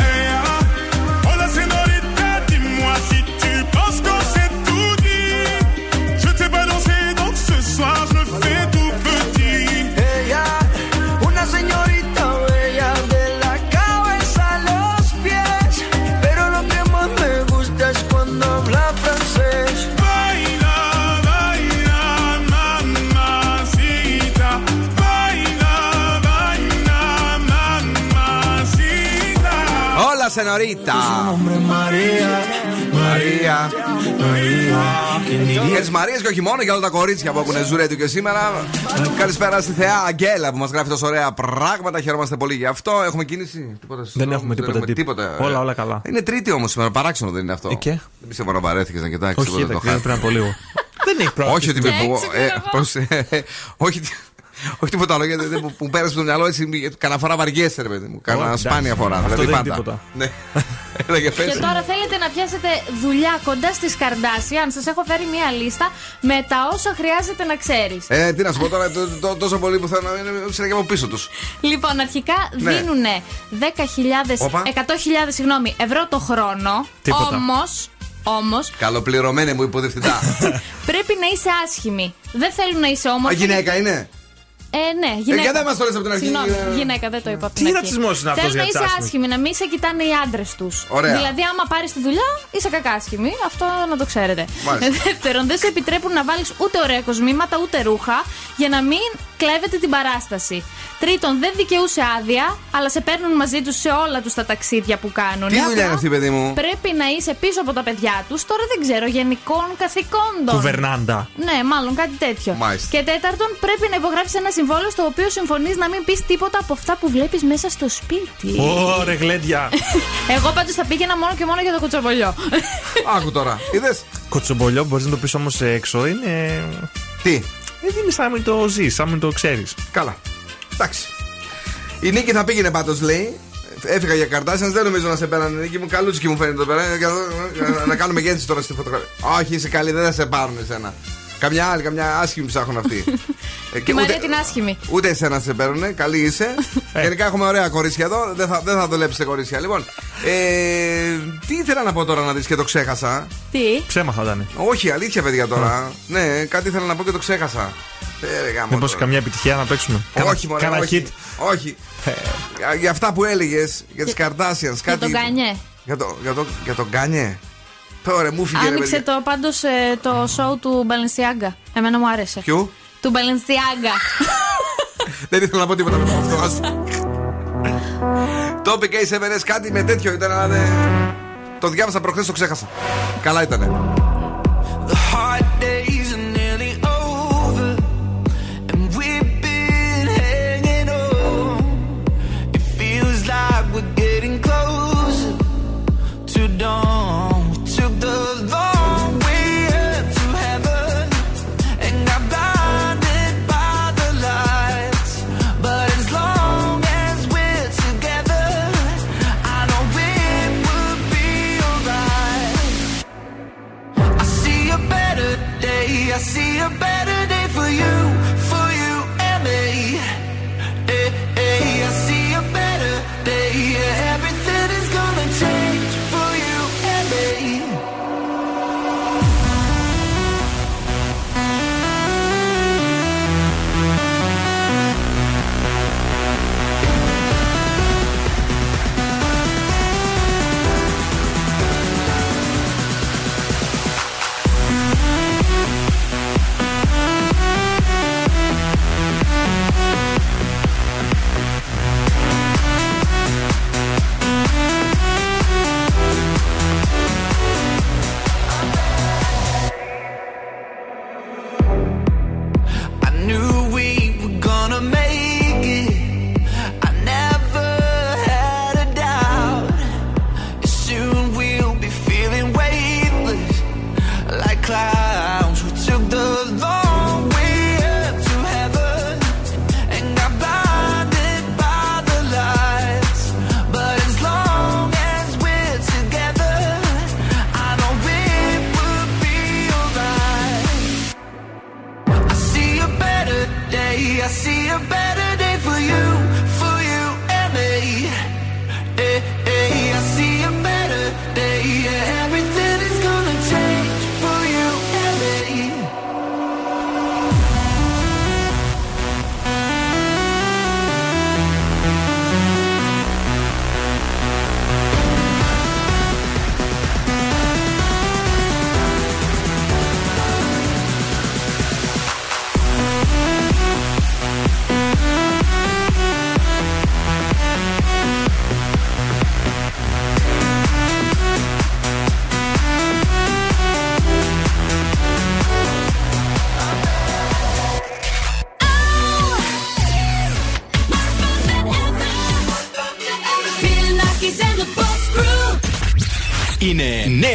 Σενωρίτα. Μαρία, Μαρία. Μαρία. Για τι Μαρίες και όχι μόνο, για όλα τα κορίτσια που έχουν ζουρέτου και σήμερα. Καλησπέρα στη Θεά Αγγέλα που μας γράφει τόσο ωραία πράγματα. Χαιρόμαστε πολύ γι' αυτό. Έχουμε κίνηση; Τίποτα Δεν έχουμε τίποτα. τίποτα. Όλα, όλα καλά. Είναι τρίτη όμως σήμερα. Παράξενο δεν είναι αυτό. Ε, και; Δεν πιστεύω να βαρέθηκες να κοιτάξεις. Όχι, τίποτα το δεν πριν από λίγο. Δεν έχει πρόβλημα. όχι ότι με. ε, πώς, ε, Όχι όχι τίποτα άλλο, γιατί δεν- που μου πέρασε το μυαλό έτσι. Κανένα φορά βαριέσαι, ρε παιδί μου. Κανένα εντάξει. σπάνια φορά. Αυτό Δηλαδή δεν είναι πάντα. τίποτα. Ναι. Έλα για πες. Και τώρα θέλετε να πιάσετε δουλειά κοντά στις Καρδάσιαν. Σας έχω φέρει μία λίστα με τα όσα χρειάζεται να ξέρεις. Ε, τι να σου πω τώρα, το- το- τόσο πολύ που θέλω να είναι ψηλά και από πίσω τους. Λοιπόν, αρχικά Ναι. δίνουν 10.000, Όπα. 100.000 συγγνώμη, ευρώ το χρόνο. Τίποτα. Όμως, όμως, Καλοπληρωμένη μου υποθευτικά. πρέπει να είσαι άσχημη. Δεν θέλουν να είσαι όμορφη. Α, γυναίκα είναι; Ε, ναι, γυναίκα. για δεν μας το λες από την αρχή. Συγγνώμη, Ε, γυναίκα, δεν το είπα από Τι την αρχή. ρατσισμός είναι αυτός Θέλουν για να τις είσαι άσχημες; άσχημη, να μην σε κοιτάνε οι άντρες τους. Ωραία. Δηλαδή, άμα πάρεις τη δουλειά, είσαι κακάσχημη. Αυτό να το ξέρετε. Μάλιστα. Ε, Δεύτερον, δεν σε επιτρέπουν να βάλεις ούτε ωραία κοσμήματα ούτε ρούχα για να μην κλέβετε την παράσταση. Τρίτον, δεν δικαιούσε άδεια, αλλά σε παίρνουν μαζί τους σε όλα τους τα ταξίδια που κάνουν. Τι δουλειά είναι αυτή, παιδί μου; Πρέπει να είσαι πίσω από τα παιδιά τους, τώρα δεν ξέρω, γενικών καθηκόντων. Κουβερνάντα. Ναι, μάλλον κάτι τέτοιο. Μάλιστα. Και τέταρτον, πρέπει να υπογράψεις ένα συμβόλαιο στο οποίο συμφωνείς να μην πεις τίποτα από αυτά που βλέπεις μέσα στο σπίτι. Ωρε γλέντια. Εγώ πάντως θα πήγαινα μόνο και μόνο για το κουτσομπολιό. Άκου τώρα, είδες; Κοτσομπολιό μπορείς να το πεις όμως έξω. Είναι. Τι; Δεν είναι σαν να μην το ζεις, σαν να μην το ξέρεις. Καλά. Εντάξει. Η Νίκη θα πήγαινε πάντως, λέει. Έφυγα για καρτάσια, δεν νομίζω να σε πέρανε. Νίκη μου, καλούτσικη μου φαίνεται εδώ πέρα. Για να- για Να κάνουμε γέννηση τώρα στη φωτογραφία. Όχι, είσαι καλή, δεν θα σε πάρουν εσένα. Καμιά άλλη, καμιά άσχημη ψάχνουν αυτοί. Ε, Τη Μαρία την άσχημη. Ούτε εσένα σε παίρνουν, καλή είσαι. Γενικά έχουμε ωραία κορίτσια εδώ. Δεν θα, δεν θα δουλέψετε κορίτσια. Λοιπόν, ε, τι ήθελα να πω τώρα να δεις και το ξέχασα; Τι; Ψέμα θα ήταν. Όχι, αλήθεια, παιδιά τώρα. ναι, κάτι ήθελα να πω και το ξέχασα. Ε, ρε, γαμώ Μήπως τώρα. καμιά επιτυχία να παίξουμε; Όχι, μωρέ, Κάνα όχι. hit. όχι. Για- για αυτά που έλεγες για τις Καρντάσιαν. Για τον Κάνιε. Για το, για το, για τον Kanye. Τώρα μου 'φυγε ρε Άνοιξε παιδιά. το πάντως το show του Balenciaga. Εμένα μου άρεσε. Ποιου; Του Balenciaga. Δεν ήθελα να πω τίποτα με αυτό. ας. Το είπε και η Σεβερές κάτι με τέτοιο ήταν, αλλά δεν. Το διάβασα προχθές, το ξέχασα. Καλά ήτανε.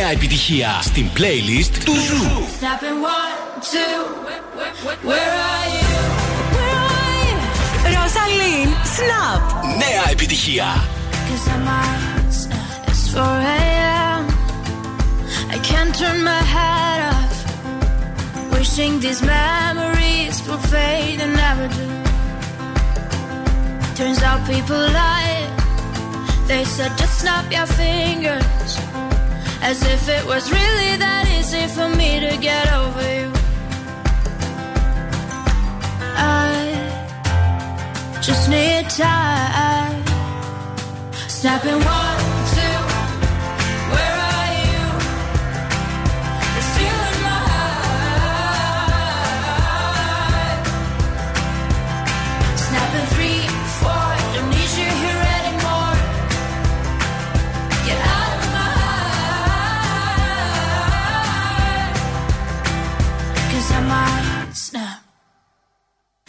νέα επιτυχία στην playlist του Ζου. Snapping one, two, where are you? Where are you? Ροζαλίν, Snap. Νέα επιτυχία. Cause I'm out, it's 4 a.m. I can't turn my head off. Wishing these memories will fade and never do. Turns out people lie. They said just snap your fingers. As if it was really that easy for me to get over you. I just need time. Snapping one,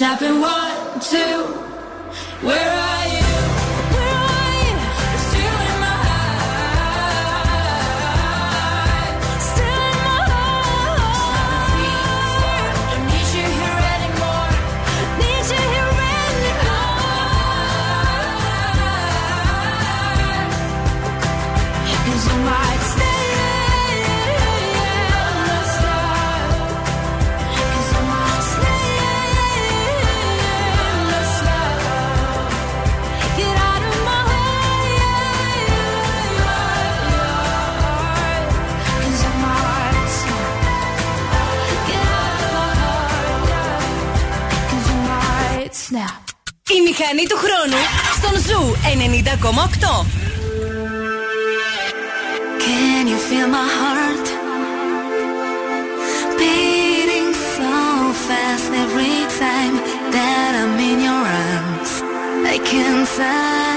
Snapping one, two. Where are you? Μηχανή του χρόνου στον Ζου 90,8. Can you feel my heart beating so fast every time that I'm in your arms? I can touch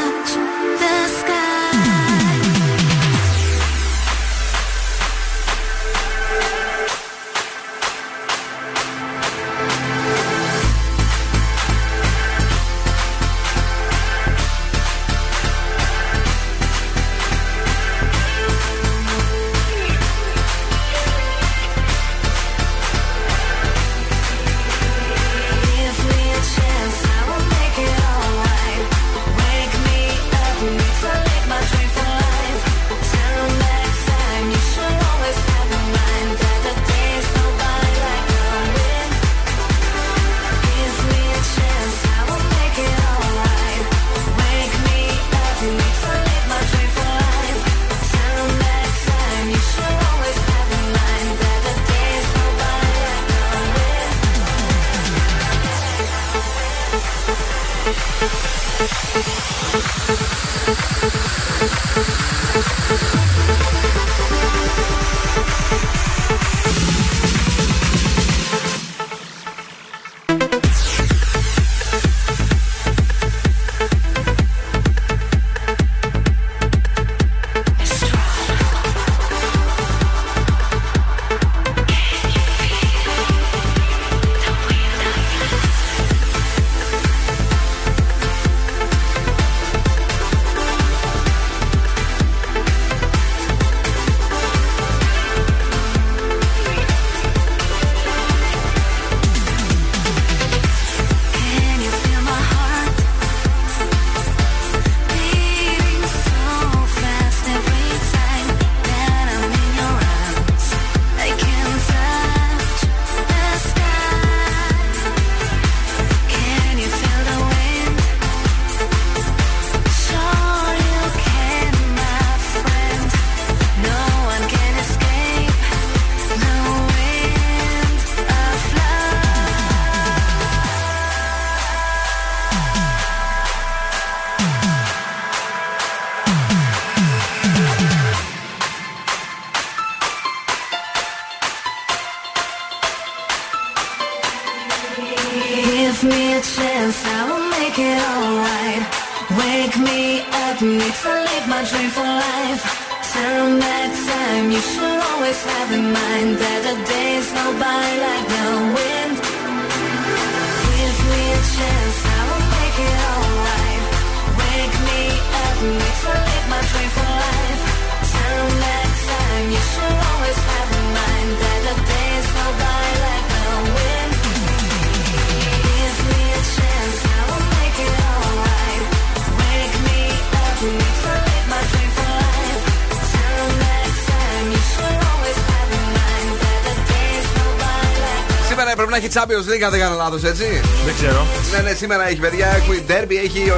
Champions League, αν δεν κάνω λάθος, έτσι. Δεν ξέρω. Ναι, ναι, σήμερα έχει παιδιά. Έχει derby, έχει ε,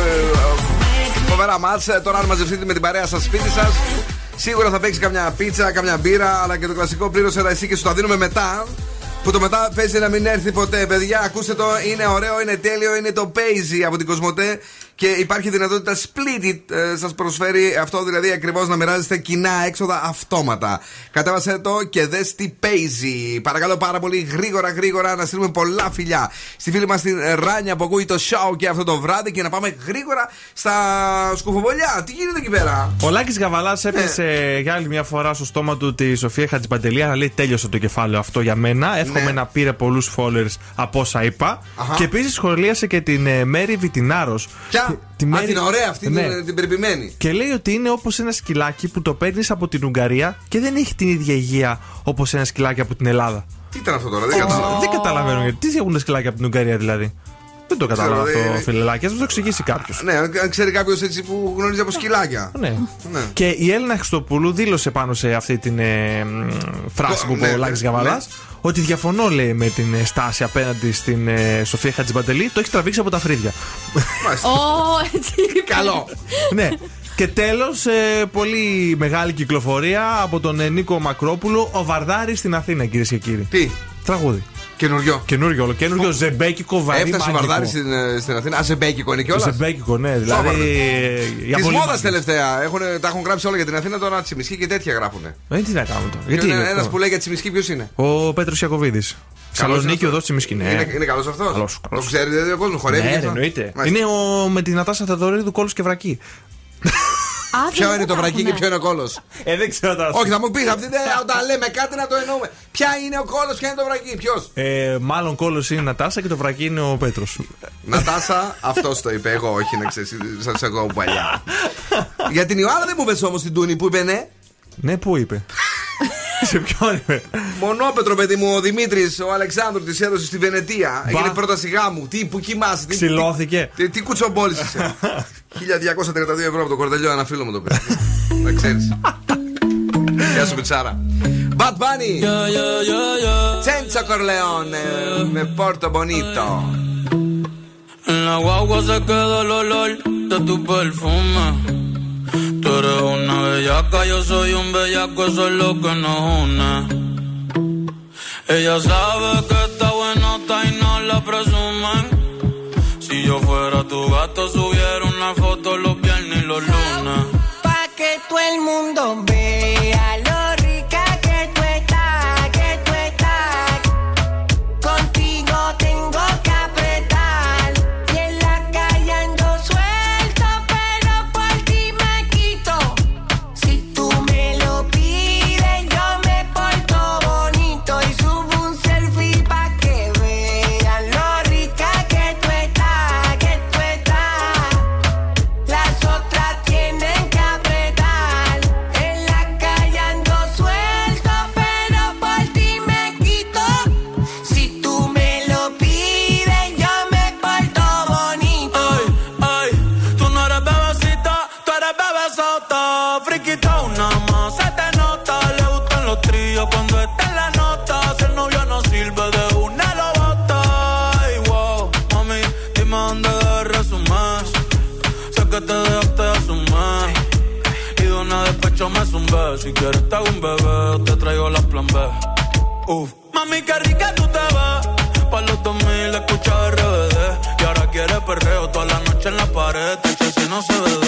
ε, φοβερά μάτσα. Τώρα, αν μαζευτείτε με την παρέα σας σπίτι σας, σίγουρα θα παίξει καμιά πίτσα, καμιά μπύρα, αλλά και το κλασικό πλήρωσε ένα εσύ και σου τα δίνουμε μετά. Που το μετά παίζει να μην έρθει ποτέ. Παιδιά, ακούστε το, είναι ωραίο, είναι τέλειο, είναι το Paisy από την Κοσμοτέ και υπάρχει δυνατότητα split it. Ε, Σας προσφέρει αυτό δηλαδή ακριβώς να μοιράζεστε κοινά έξοδα αυτόματα. Κατέβασε το και δες τι Paisy. Παρακαλώ πάρα πολύ γρήγορα, γρήγορα να στείλουμε πολλά φιλιά στη φίλη μας την Ράνια που ακούει το show και αυτό το βράδυ και να πάμε γρήγορα στα σκουφοβολιά. Τι γίνεται εκεί πέρα; Ο Λάκη Γαβαλά έπεσε για άλλη μια φορά στο στόμα του τη Σοφία Χατζιπαντελή, αλλά λέει τέλειωσε το κεφάλαιο αυτό για μένα. Εύχομαι να πήρε πολλούς followers από όσα είπα. Αχα. Και επίσης σχολίασε και την ε, Μέρη Βιτινάρος. Ποια; Τη Α, Μέρη- την ωραία αυτή, Ναι. την, την περιποιημένη. Και λέει ότι είναι όπως ένα σκυλάκι που το παίρνεις από την Ουγγαρία και δεν έχει την ίδια υγεία όπως ένα σκυλάκι από την Ελλάδα. Τι ήταν αυτό τώρα, δεν κατάλαβα. Δεν καταλαβαίνω γιατί. Τι έχουν τα σκυλάκια από την Ουγγαρία δηλαδή; Δεν το κατάλαβα Ξέρω, αυτό, δεν- φιλελάκι. Α μου το εξηγήσει κάποιος. Ναι, αν αν ξέρει κάποιος έτσι που γνωρίζει από σκυλάκια. Ναι. Ναι. Και η Έλληνα Χριστοπούλου δήλωσε πάνω σε αυτή την ε, μ, φράση Το- που είπε ναι, ο Λάκης ναι, Γαβαλά ναι. Ότι διαφωνώ λέει με την ε, στάση απέναντι στην ε, Σοφία Χατζιμπαντελή. Το έχει τραβήξει από τα φρύδια. Ω, έτσι. Καλό. ναι. Και τέλος, πολύ μεγάλη κυκλοφορία από τον ε, Νίκο Μακρόπουλο, ο Βαρδάρης στην Αθήνα, κυρίες και κύριοι. Τι; Τραγούδι. Καινούριο. Καινούριο, όλο. Καινούριο ζεμπέκικο βαρύ. Έφτασε ο μαγικό. Βαρδάρη στην, ε, στην Αθήνα. Α, ζεμπέκικο είναι κιόλας; Ζεμπέκικο, ναι, δηλαδή. για Της πολύ μόδας μάγκες. τελευταία. Έχουν, τα έχουν γράψει όλα για την Αθήνα τώρα τσιμισκή και τέτοια γράφουνε. Ε, τι να κάνουμε τώρα. Γιατί είναι Ένα αυτό; που λέει για τσιμισκή ποιος είναι; Ο Πέτρος Ιακοβίδη. Σαλονίκη, είναι οδός Τσιμισκή. Ναι. Είναι, είναι καλός αυτός; Καλός, Το ξέρει, δηλαδή ο κόσμος χορεύει. Ναι, και ρε, αυτά; εννοείται. Μάλιστα. Είναι ο, με την Νατάσα Θεοδωρίδου κόλου και βρακή. Α, Ποιο δεν είναι το τα βρακί και έχουνε. ποιο είναι ο κόλος; Ε, δεν ξέρω τώρα. Όχι, θα μου πεις αυτή δεν όταν λέμε κάτι να το εννοούμε. Ποια είναι ο κόλος, ποια είναι το βρακί, ποιος; Ε, μάλλον κόλος είναι η Νατάσα και το βρακί είναι ο Πέτρος. Νατάσα, αυτός το είπε. Εγώ όχι, να ξέρεις, σας εγώ παλιά. Για την Ιωάννα δεν μου είπες όμως την Τούνη που είπε ναι. ναι, πού είπε; Σε ποιον είπε. Μονόπετρο, παιδί μου, ο Δημήτρης, ο Αλεξάνδρου της έδωσε στη Βενετία. Μπα. Έγινε πρόταση γάμου. Τι, που κοιμάσαι, τι, Ξυλώθηκε. τι, τι κουτσομπόλη είσαι. 1232 ευρώ από το κορδελιό, ένα φίλο μου το πήρε. Να ξέρεις. Γεια σου, Πιτσάρα. Bad Bunny. Senza Corleone. Με Porto Bonito. En la guagua se quedó el olor de tu perfume. Eres una bellaca, yo soy un bellaco, eso es lo que nos une. Ella sabe que está buenota y no la presumen. Si yo fuera tu gato, subiera una foto los viernes y los lunes. Pa' que todo el mundo vea Si quieres te hago un bebé, te traigo las plan B. Uf. Mami, qué rica tú te ves. Pa' los 2000 escucha RBD. Y ahora quieres perreo toda la noche en la pared. Te eché si no se ve.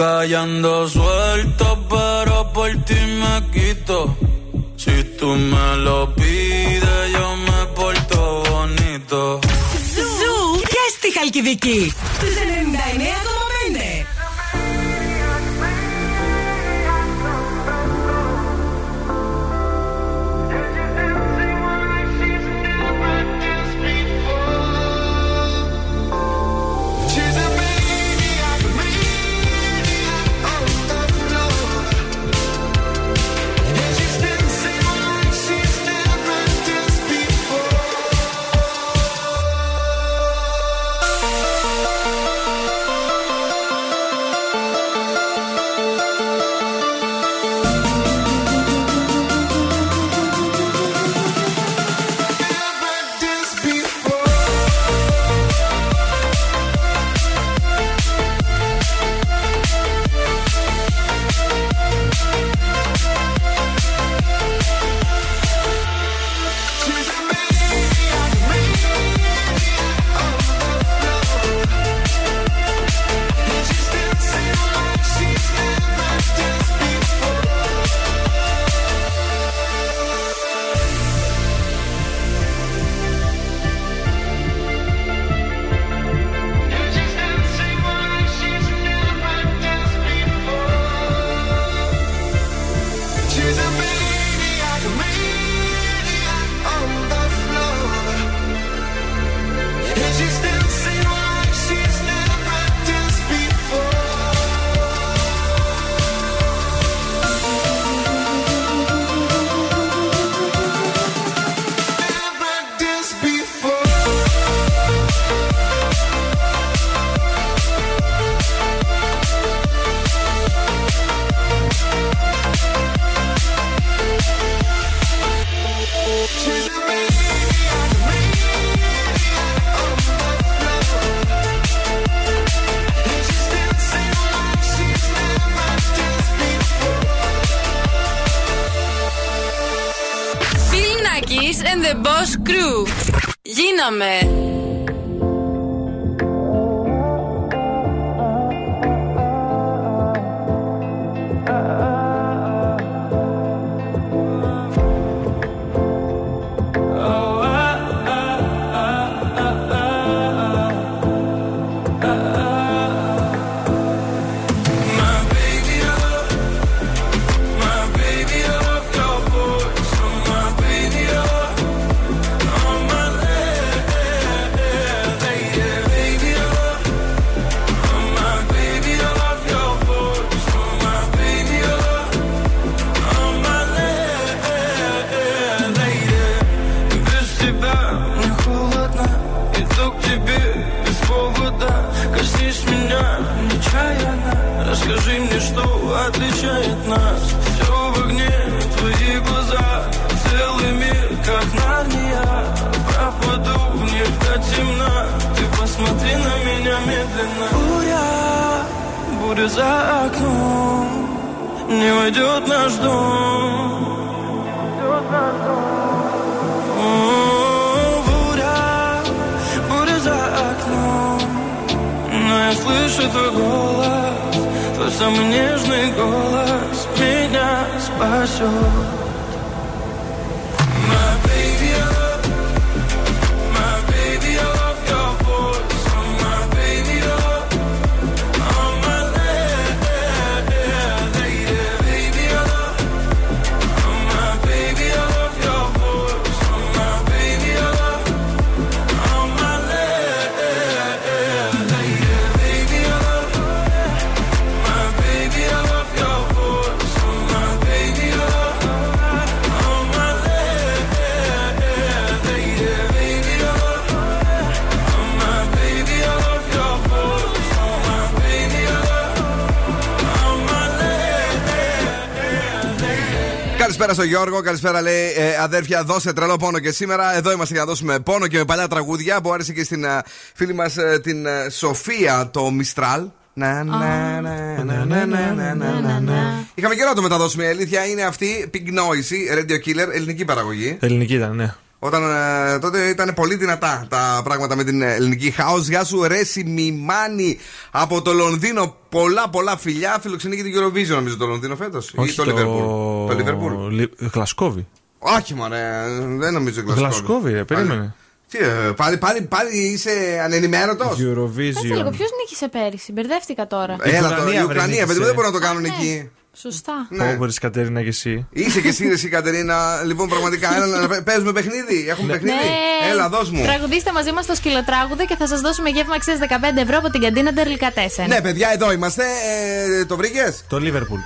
callando suelto, pero por ti me quito. Si tú me lo pides, yo me porto bonito. ¿Qué es και στη Χαλκιδική. Καλησπέρα στο Γιώργο, καλησπέρα λέει ε, αδέρφια, δώσε τρελό πόνο και σήμερα. Εδώ είμαστε για να δώσουμε πόνο και με παλιά τραγούδια που άρεσε και στην ε, φίλη μας ε, την Σοφία το Μιστράλ. Να, να, να, να, να, να, Είχαμε καιρό το μεταδώσουμε. Η αλήθεια είναι αυτή. Pink Noisy, Radio Killer, ελληνική παραγωγή. Ελληνική ήταν, ναι. Όταν ε, τότε ήταν πολύ δυνατά τα πράγματα με την ελληνική house. Γεια σου, Ρέση Μιμάνι από το Λονδίνο. Πολλά πολλά φιλιά. Φιλοξενεί και την Eurovision νομίζω το Λονδίνο φέτος. Ή το Liverpool. Το Liverpool. Λι- Γλασκόβι. Όχι, μωρέ, δεν νομίζω Γλασκόβι. Γλασκόβι, ρε, περίμενε. Τι, ε, πάλι, πάλι, πάλι είσαι ανενημέρωτος. Κάτσε λίγο, Eurovision. ποιος νίκησε πέρυσι, μπερδεύτηκα τώρα. Έλα το, η Ουκρανία, Ουκρανία, βρε, παιδί μου, νίκησε. δεν μπορούν να το κάνουν Ναι. εκεί. Σωστά. Ναι. Πώ Κατερίνα και εσύ. Είσαι και εσύ, εσύ Κατερίνα. Λοιπόν, πραγματικά, έλα να παι- παίζουμε παιχνίδι. Έχουμε παιχνίδι; Ναι. Έλα, δώσ' μου. Τραγουδίστε μαζί μας το σκυλοτράγουδο και θα σας δώσουμε γεύμα αξίας 15 ευρώ από την καντίνα Ντερλικά 4. Ναι, παιδιά, εδώ είμαστε. Ε, το βρήκες; Το Λίβερπουλ.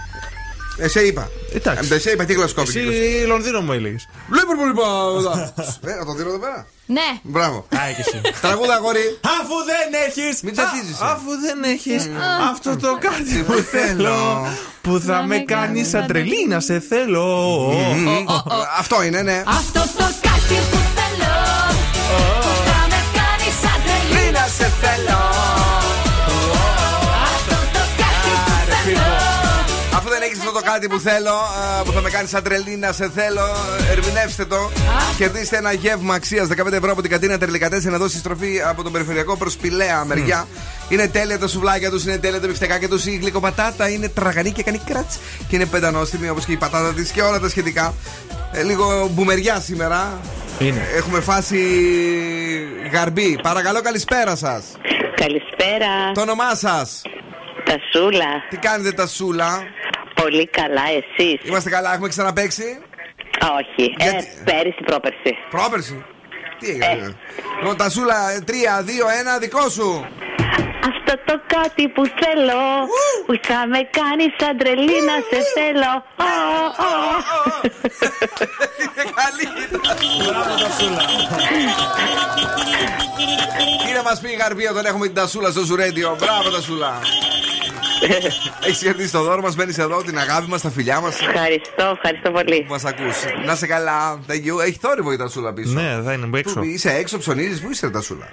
Ε, σε είπα. Εντάξει. Ε, σε είπα, τι γλασκόπη. Εσύ Λονδίνο μου έλεγες. Λίβερπουλ, είπα. Ε, να το δίνω εδώ πέρα. Ναι. Μπράβο. Α, και εσύ. Τραγούδα, αγόρι. Αφού δεν έχει. Μην τσατίζεσαι. Αφού δεν έχεις αυτό το κάτι που θέλω. Που θα με κάνεις σαν τρελή να σε θέλω. Μμμ. Αυτό είναι, ναι. Αυτό το κάτι που θέλω Που θα με κάνεις σαν τρελή να σε θέλω έχει αυτό το κάτι που θέλω, α, που θα με κάνει σαν τρελή να σε θέλω, ερμηνεύστε το. Κερδίστε ένα γεύμα αξίας 15 ευρώ από την Κατίνα Ντελικατέσσεν, εδώ στη στροφή από τον περιφερειακό προς Πυλαία μεριά. Είναι τέλεια τα σουβλάκια τους, είναι τέλεια τα μπιφτεκάκια τους. Η γλυκοπατάτα είναι τραγανή και κάνει κράτς. Και είναι πεντανόστιμη όπως και η πατάτα της και όλα τα σχετικά. Ε, λίγο μπουμεριά σήμερα. Είναι. Έχουμε φάση Γαρμπή. Παρακαλώ, καλησπέρα σας. Καλησπέρα. Το όνομά σας. Τα Σούλα. Τι κάνετε, τα Σούλα. Πολύ καλά, εσείς; Είμαστε καλά, έχουμε ξαναπέξει. Α, όχι. Γιατί- Ε, πέρυσι, πρόπερσι. Πρόπερση. Τι έγινε. Λοιπόν, τα σούλα 3, 2, 1, δικό σου. Αυτό το κάτι που θέλω που θα με κάνει σαν τρελή να σε θέλω. Α, α. Είναι καλή. Τι να μας πει η Γαρμπή όταν έχουμε την Τασούλα στο Zoo Radio. Μπράβο, Τασούλα. Έχεις κερδίσει το δώρο μας, μένει εδώ, την αγάπη μας, τα φιλιά μας. Ευχαριστώ, ευχαριστώ πολύ. Μας ακούς. Να σε καλά. Thank you. Έχει θόρυβο η Τασούλα πίσω. Ναι, θα είναι έξω. Πού είσαι έξω, ψωνίζεις, πού είσαι, ρε, Τασούλα;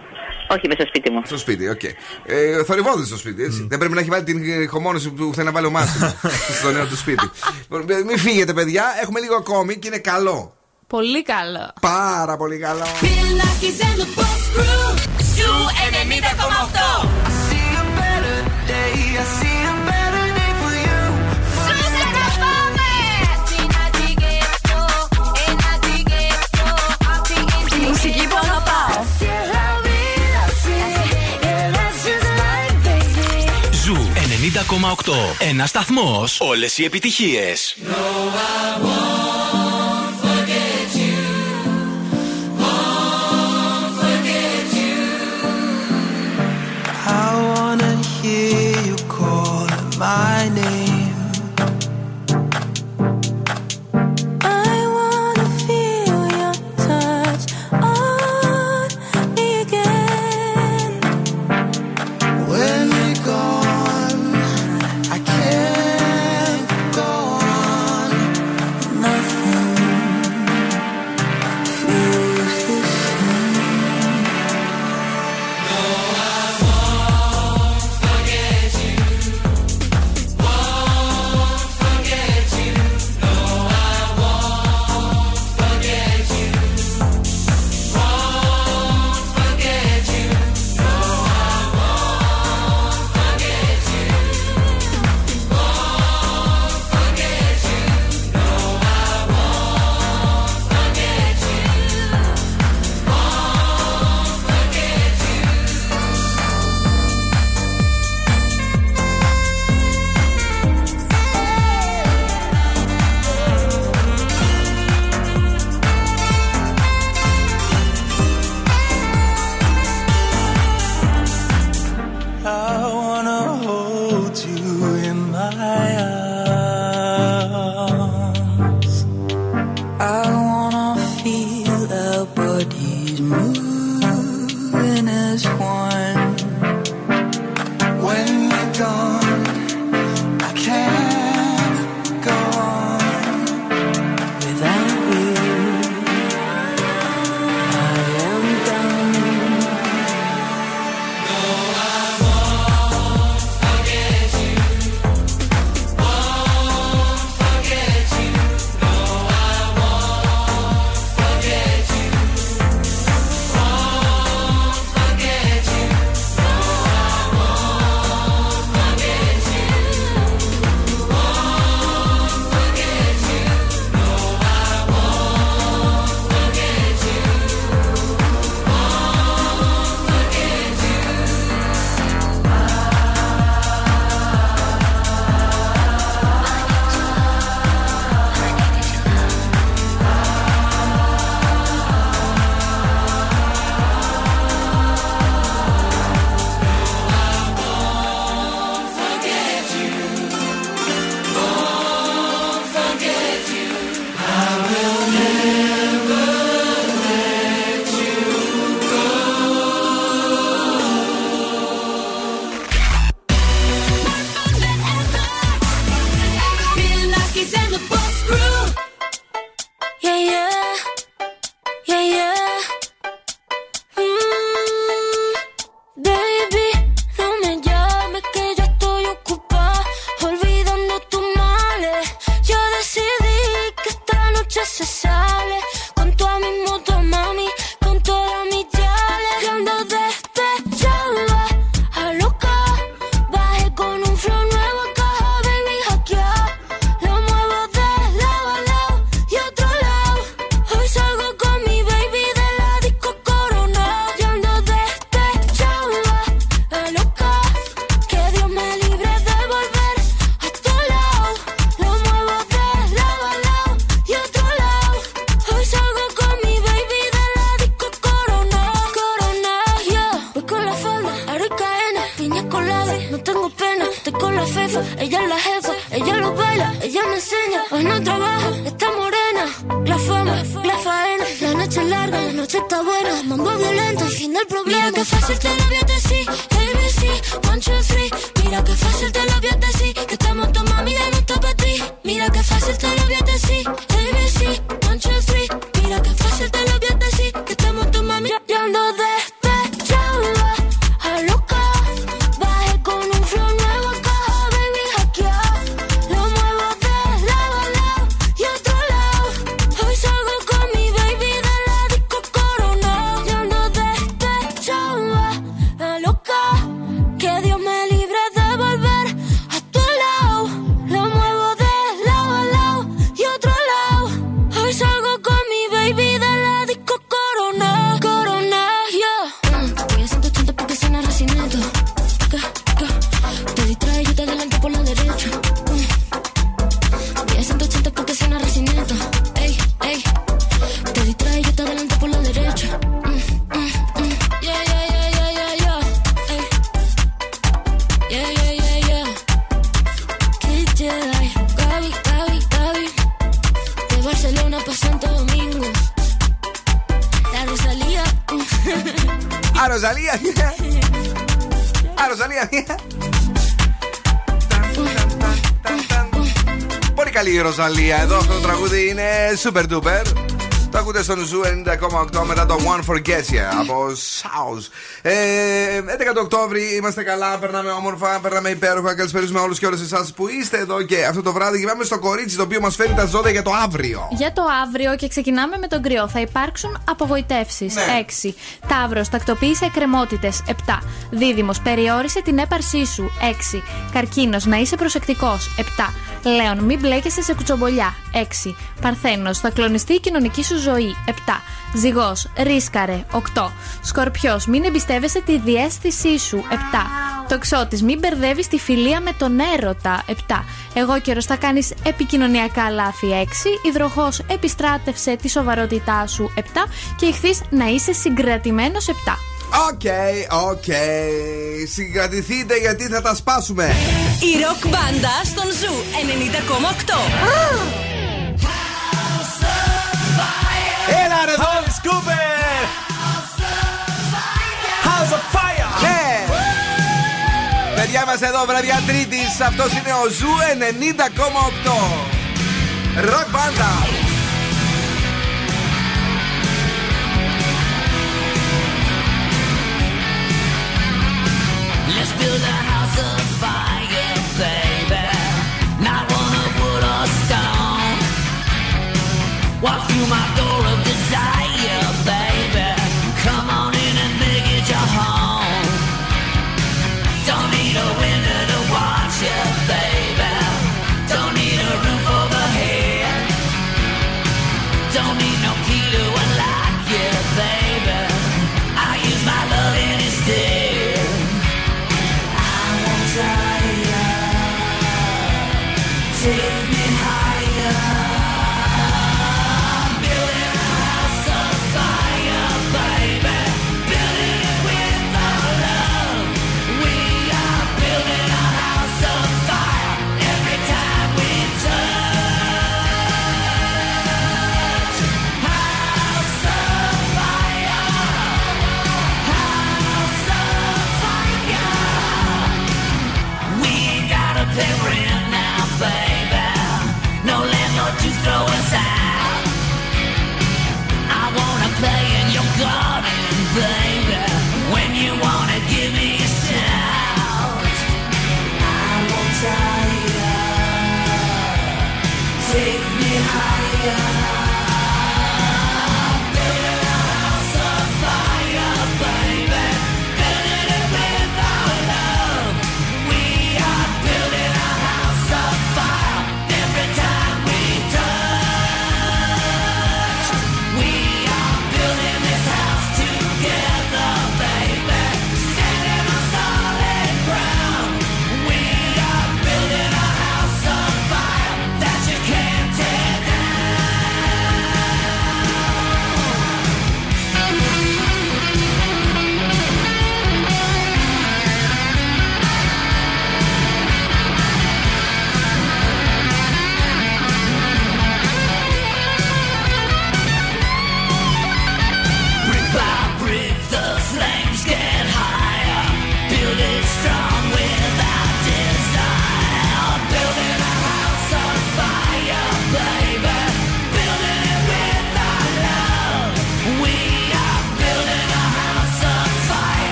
Όχι, μέσα στο σπίτι μου. Στο σπίτι, οκ. Ε, θορυβώδη στο σπίτι, έτσι. Δεν πρέπει να έχει βάλει την ηχομόνωση που θέλει να βάλει ο Μάσιμο στο νέο του σπίτι. Λοιπόν, Μην φύγετε, παιδιά. Έχουμε λίγο ακόμη και είναι καλό. Πολύ καλό. Πάρα πολύ καλό. Πιλάκης and the Boss Crew Σου 90,8 Ένα σταθμός. Όλες οι επιτυχίες. No, my super duper. Το ακούτε στον Zoo 90,8 μετά το One for Getsia από South. Ε, 11 το Οκτώβρη, είμαστε καλά, περνάμε όμορφα, περνάμε υπέροχα. Καλησπερίζουμε όλους και όλες εσάς που είστε εδώ και αυτό το βράδυ. Και πάμε στο κορίτσι το οποίο μας φέρει τα ζώδια για το αύριο. Για το αύριο και ξεκινάμε με τον Κριό. Θα υπάρξουν απογοητεύσεις. Ναι. 6. Ταύρος, τακτοποίησε εκκρεμότητες. 7. Δίδυμος, περιόρισε την έπαρσή σου. 6. Καρκίνος, να είσαι προσεκτικός. 7. Λέων, μην μπλέκεσαι σε κουτσομπολιά. 6. Παρθένος, θα κλονιστεί η κοινωνική σου ζωή. 7. Ζυγός, ρίσκαρε. 8. Σκορπιός, μην εμπιστεύεσαι τη διαίσθησή σου. 7. Τοξότης, μην μπερδεύεις τη φιλία με τον έρωτα. 7. Αιγόκερως, θα κάνεις επικοινωνιακά λάθη. 6. Υδροχόος, επιστράτευσε τη σοβαρότητά σου. 7. Και Ιχθύς να είσαι συγκρατημένος. 7. OK, OK. Συγκρατηθείτε γιατί θα τα σπάσουμε. Η ροκ μπάντα στον Zoo 90,8. Έλα ρε, Alice Cooper! House of Fire! Ναι! Παιδιά είμαστε εδώ βραδιά Τρίτη. Αυτό είναι ο Zoo 90,8. Ροκ μπάντα. Let's build a house of fire, baby. Not one of wood or stone. Walk through my door of desire,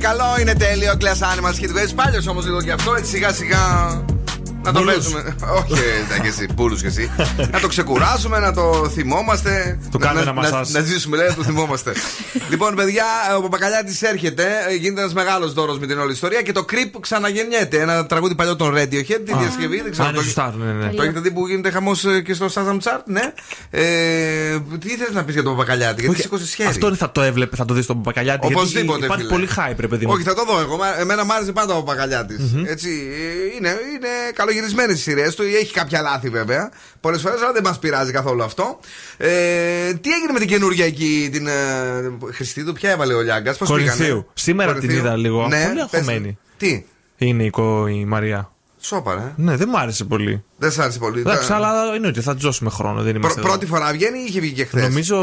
Καλό, είναι τέλειο. Glass Animals Hit Waves. Πάλιο όμως λίγο και αυτό, έτσι σιγά σιγά. Να το Μπούλους. παίζουμε. Όχι, εντάξει, εσύ, πούλου κι εσύ. να το ξεκουράσουμε, να το θυμόμαστε. Το να, κάνουμε να, ένα να, μασάζ. να ζήσουμε, λέει, να το θυμόμαστε. λοιπόν, παιδιά, ο Παπακαλιάτη έρχεται. ε, Γίνεται ένας μεγάλος δώρος με την όλη ιστορία και το Creep ξαναγεννιέται. Ένα τραγούδι παλιό των Radiohead, τη Α. διασκευή. Δεν ξέρω Α, αν είναι το- σωστά, ναι, ναι. Το έχετε δει που γίνεται χαμός και στο Shazam Chart, ναι. Ε, τι θες να πεις για τον Παπακαλιάτη, γιατί Όχι, σήκωσε χέρι. Αυτό θα το έβλεπε, θα το δεις στον Παπακαλιάτη. γιατί Οπωσδήποτε. Υπάρχει φίλε. πολύ hype, ρε παιδί μου. Όχι, θα το δω εγώ. Μα- Εμένα μου άρεσε πάντα ο Παπακαλιάτης. Έτσι. ε, Είναι, είναι καλογυρισμένε οι σειρές του. Έχει κάποια λάθη βέβαια. Πολλές φορές, αλλά δεν μας πειράζει καθόλου αυτό. Ε, τι έγινε με την καινούργια εκεί, την. Ε, Χριστίδου, ποια έβαλε ο Λιάγκας. Πώς Κορινθίου. Σήμερα την είδα λίγο. Ναι, πολύ πες- αγχωμένη. Τι; Είναι η, κο- η Μαρία. Σόπα, ε. Ναι, δεν μ' άρεσε πολύ. Δεν σ' άρεσε πολύ. Εντάξει, Τα- αλλά εννοείται, θα τζώσουμε χρόνο. Δεν Πρω- είμαστε εδώ. πρώτη φορά βγαίνει ή είχε βγει και χθες; Νομίζω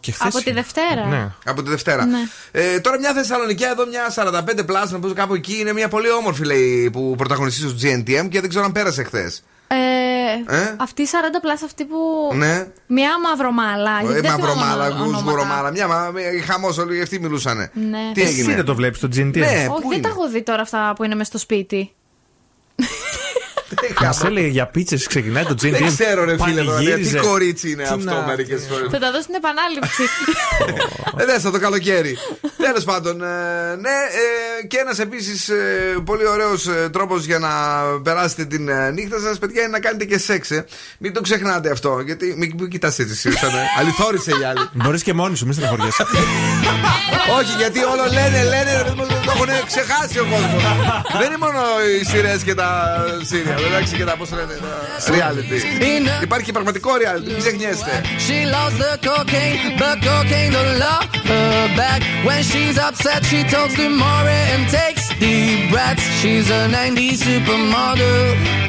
και χθες. Από τη Δευτέρα. Ναι. Από τη Δευτέρα. Ναι. Ε, τώρα μια Θεσσαλονικιά εδώ, μια 45 plus, να πω κάπου εκεί, είναι μια πολύ όμορφη λέει που πρωταγωνιστεί στο GNTM και δεν ξέρω αν πέρασε χθες. Ε, Ε; Αυτή η 40 plus αυτή που. Ναι. Μια μαυρομάλα. Ε, δεν θυμάμαι Μαυρομάλα, ονόματα. γουρομάλα. Μια μα- χαμός, όλοι αυτοί μιλούσανε. Ναι. Τι Εσύ έγινε; δεν το βλέπεις το GNT. Ναι, Όχι, πού δεν είναι; τα έχω δει τώρα αυτά που είναι μες στο σπίτι. Μα έλεγε για πίτσες, ξεκινάει το Τζιν Δεν ξέρω, ρε φίλε, τώρα, πανηγύριζε. τι κορίτσι είναι Τι αυτό να- μερικές φορές. Θα τα δώσει την επανάληψη. Ε, δεν θα το καλοκαίρι. Τέλος πάντων, ε, ναι, ε, και ένας επίσης πολύ ωραίος τρόπος για να περάσετε την ε, νύχτα σας, παιδιά, είναι να κάνετε και σεξ. ε. Μην το ξεχνάτε αυτό. Γιατί μην, μην κοιτάς έτσι, εσύ, σαν, ε, αληθόρισε οι άλλοι. Μπορείς και μόνη σου, μην στεναχωριέσαι. Όχι, γιατί όλο λένε, λένε, ρε, παιδί μου, το έχουν ξεχάσει ο κόσμο. Δεν είναι μόνο οι σειρέ και τα σύρια, εντάξει, και τα πώ λένε, τα reality. Υπάρχει και πραγματικό reality, μην ξεχνιέστε. She loves the cocaine, but cocaine don't love her back. When she's upset, she talks to Maury and takes deep breaths. She's a 90s supermodel.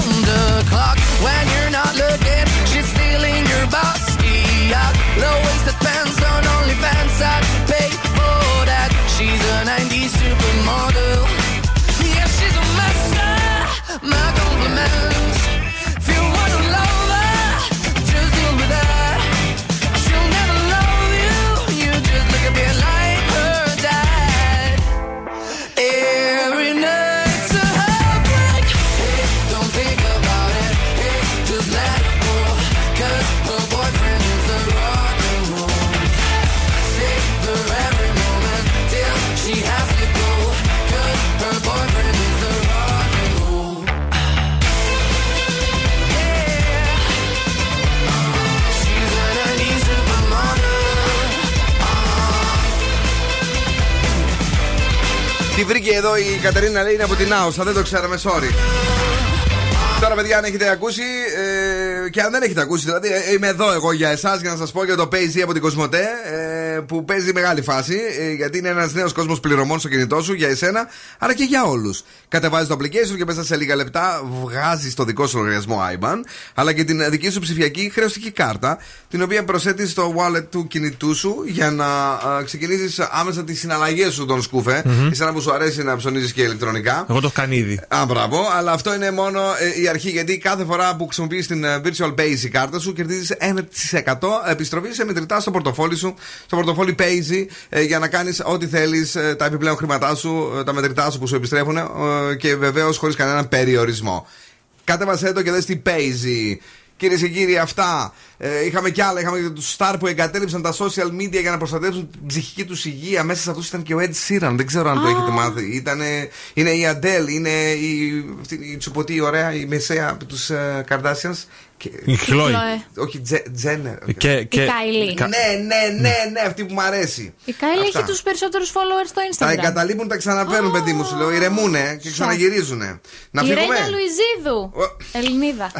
Κατερίνα λέει είναι από την Άουσα, δεν το ξέραμε, sorry. Τώρα, παιδιά, αν έχετε ακούσει ε, και αν δεν έχετε ακούσει, δηλαδή ε, είμαι εδώ εγώ για εσάς για να σας πω για το Payz από την Κοσμοτέ ε, που παίζει μεγάλη φάση ε, γιατί είναι ένας νέος κόσμος πληρωμών στο κινητό σου για εσένα αλλά και για όλους. Κατεβάζεις το application και μέσα σε λίγα λεπτά βγάζεις το δικό σου λογαριασμό IBAN αλλά και την δική σου ψηφιακή χρεωστική κάρτα την οποία προσθέτεις στο wallet του κινητού σου για να ξεκινήσεις άμεσα τις συναλλαγές σου τον σκουφε Μμμ. Εσένα που σου αρέσει να ψωνίζεις και ηλεκτρονικά. Εγώ το έχω κάνει ήδη. Α, μπράβο, αλλά αυτό είναι μόνο ε, η αρχή γιατί κάθε φορά που χρησιμοποιείς την ε, Virtual Base κάρτα σου κερδίζεις 1% επιστροφή σε μετρητά στο πορτοφόλι σου, στο πορτοφόλι Paisy ε, για να κάνεις ό,τι θέλεις, τα επιπλέον χρήματά σου, ε, τα μετρητά σου που σου επιστρέφουν ε, και βεβαίως χωρίς κανέναν περιορισμό. Κάτεβασέ το και δες τι Paisy. Κυρίες και κύριοι, αυτά. Ε, είχαμε κι άλλα. Είχαμε και τους Star που εγκατέλειψαν τα social media για να προστατεύσουν την ψυχική τους υγεία. Μέσα σε αυτούς ήταν και ο Ed Sheeran. Δεν ξέρω αν το έχετε μάθει. Ήτανε, είναι η Adele, είναι η, αυτή, η τσουποτή, η ωραία, η μεσαία από τους uh, Kardashians. Και, Η Chloe. όχι, Τζε- Jenner. Και, και... Η Kylie. Ναι, ναι, ναι, ναι, αυτή που μου αρέσει. Η Kylie Αυτά. έχει τους περισσότερους followers στο Τα Instagram. εγκαταλείπουν, τα ξαναπαίρνουν, παιδί μου, σου λέω. Ηρεμούνε και ξαναγυρίζουνε. Να η φύγουμε. Ρένια Λουιζίδου. Ελληνίδα.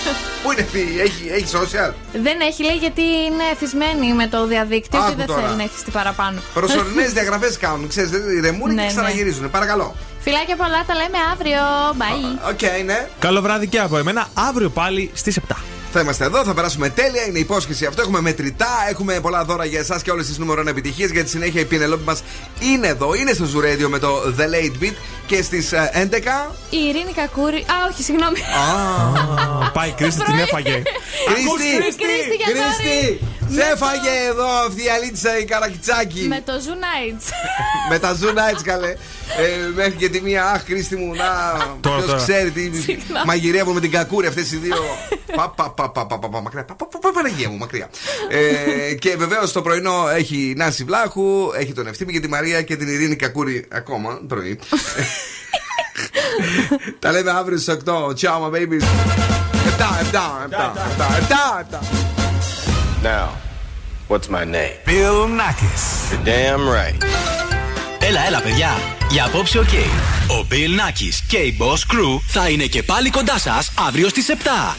Στο- Πού είναι αυτή, έχει, έχει social; Δεν έχει, λέει, γιατί είναι εθισμένη με το διαδίκτυο Άκου και δεν τώρα. θέλει να έχει τι παραπάνω. Προσωρινές διαγραφές κάνουν, ξέρεις, ηρεμούν Ναι, και ναι. ξαναγυρίζουν. Παρακαλώ. Φιλάκια πολλά, τα λέμε αύριο. Bye. OK, ναι. Καλό βράδυ και από εμένα. Αύριο πάλι στις 7. Θα είμαστε εδώ, θα περάσουμε τέλεια. Είναι υπόσχεση αυτό. Έχουμε μετρητά, έχουμε πολλά δώρα για εσάς και όλες τις νούμερο επιτυχίες. Για τη συνέχεια η Πηνελόπη μας είναι εδώ, είναι στο Zoo Radio με το The Late Beat και στις 11. Η Ειρήνη Κακούρη. Α, όχι, συγγνώμη. Πάει η Κρίστη, την έφαγε. Κρίστη! Κρίστη, για Κρίστη! Με Σε το- έφαγε εδώ αυτή η αλήτσα η καρακιτσάκι. Με το Zoo Nights. Με τα Zoo Nights καλέ. Ε, μέχρι και τη μία, αχ, Κρίστη μου, να. Τώρα, Ποιος τώρα. ξέρει τι. Συγγνώμη. Μαγειρεύουν με την κακούρη αυτές οι δύο. Πα, πα, πα, πα, πα, πα, πα, μακριά. Πα, πα, πα, πα, Παναγία μου, μακριά. Ε, και βεβαίως το πρωινό έχει Νάση Βλάχου, έχει τον Ευθύμη και τη Μαρία και την Ειρήνη Κακούρη ακόμα πρωί. Τα λέμε αύριο στις 8. Ciao, my babies. 7, 7, 7, 7, 7, 7. Now, what's my name? Bill Nackis. You're damn right. Έλα, έλα, παιδιά. Για απόψε, οκ. Ο Bill Nackis και η Boss Crew θα είναι και πάλι κοντά σας αύριο στις 7.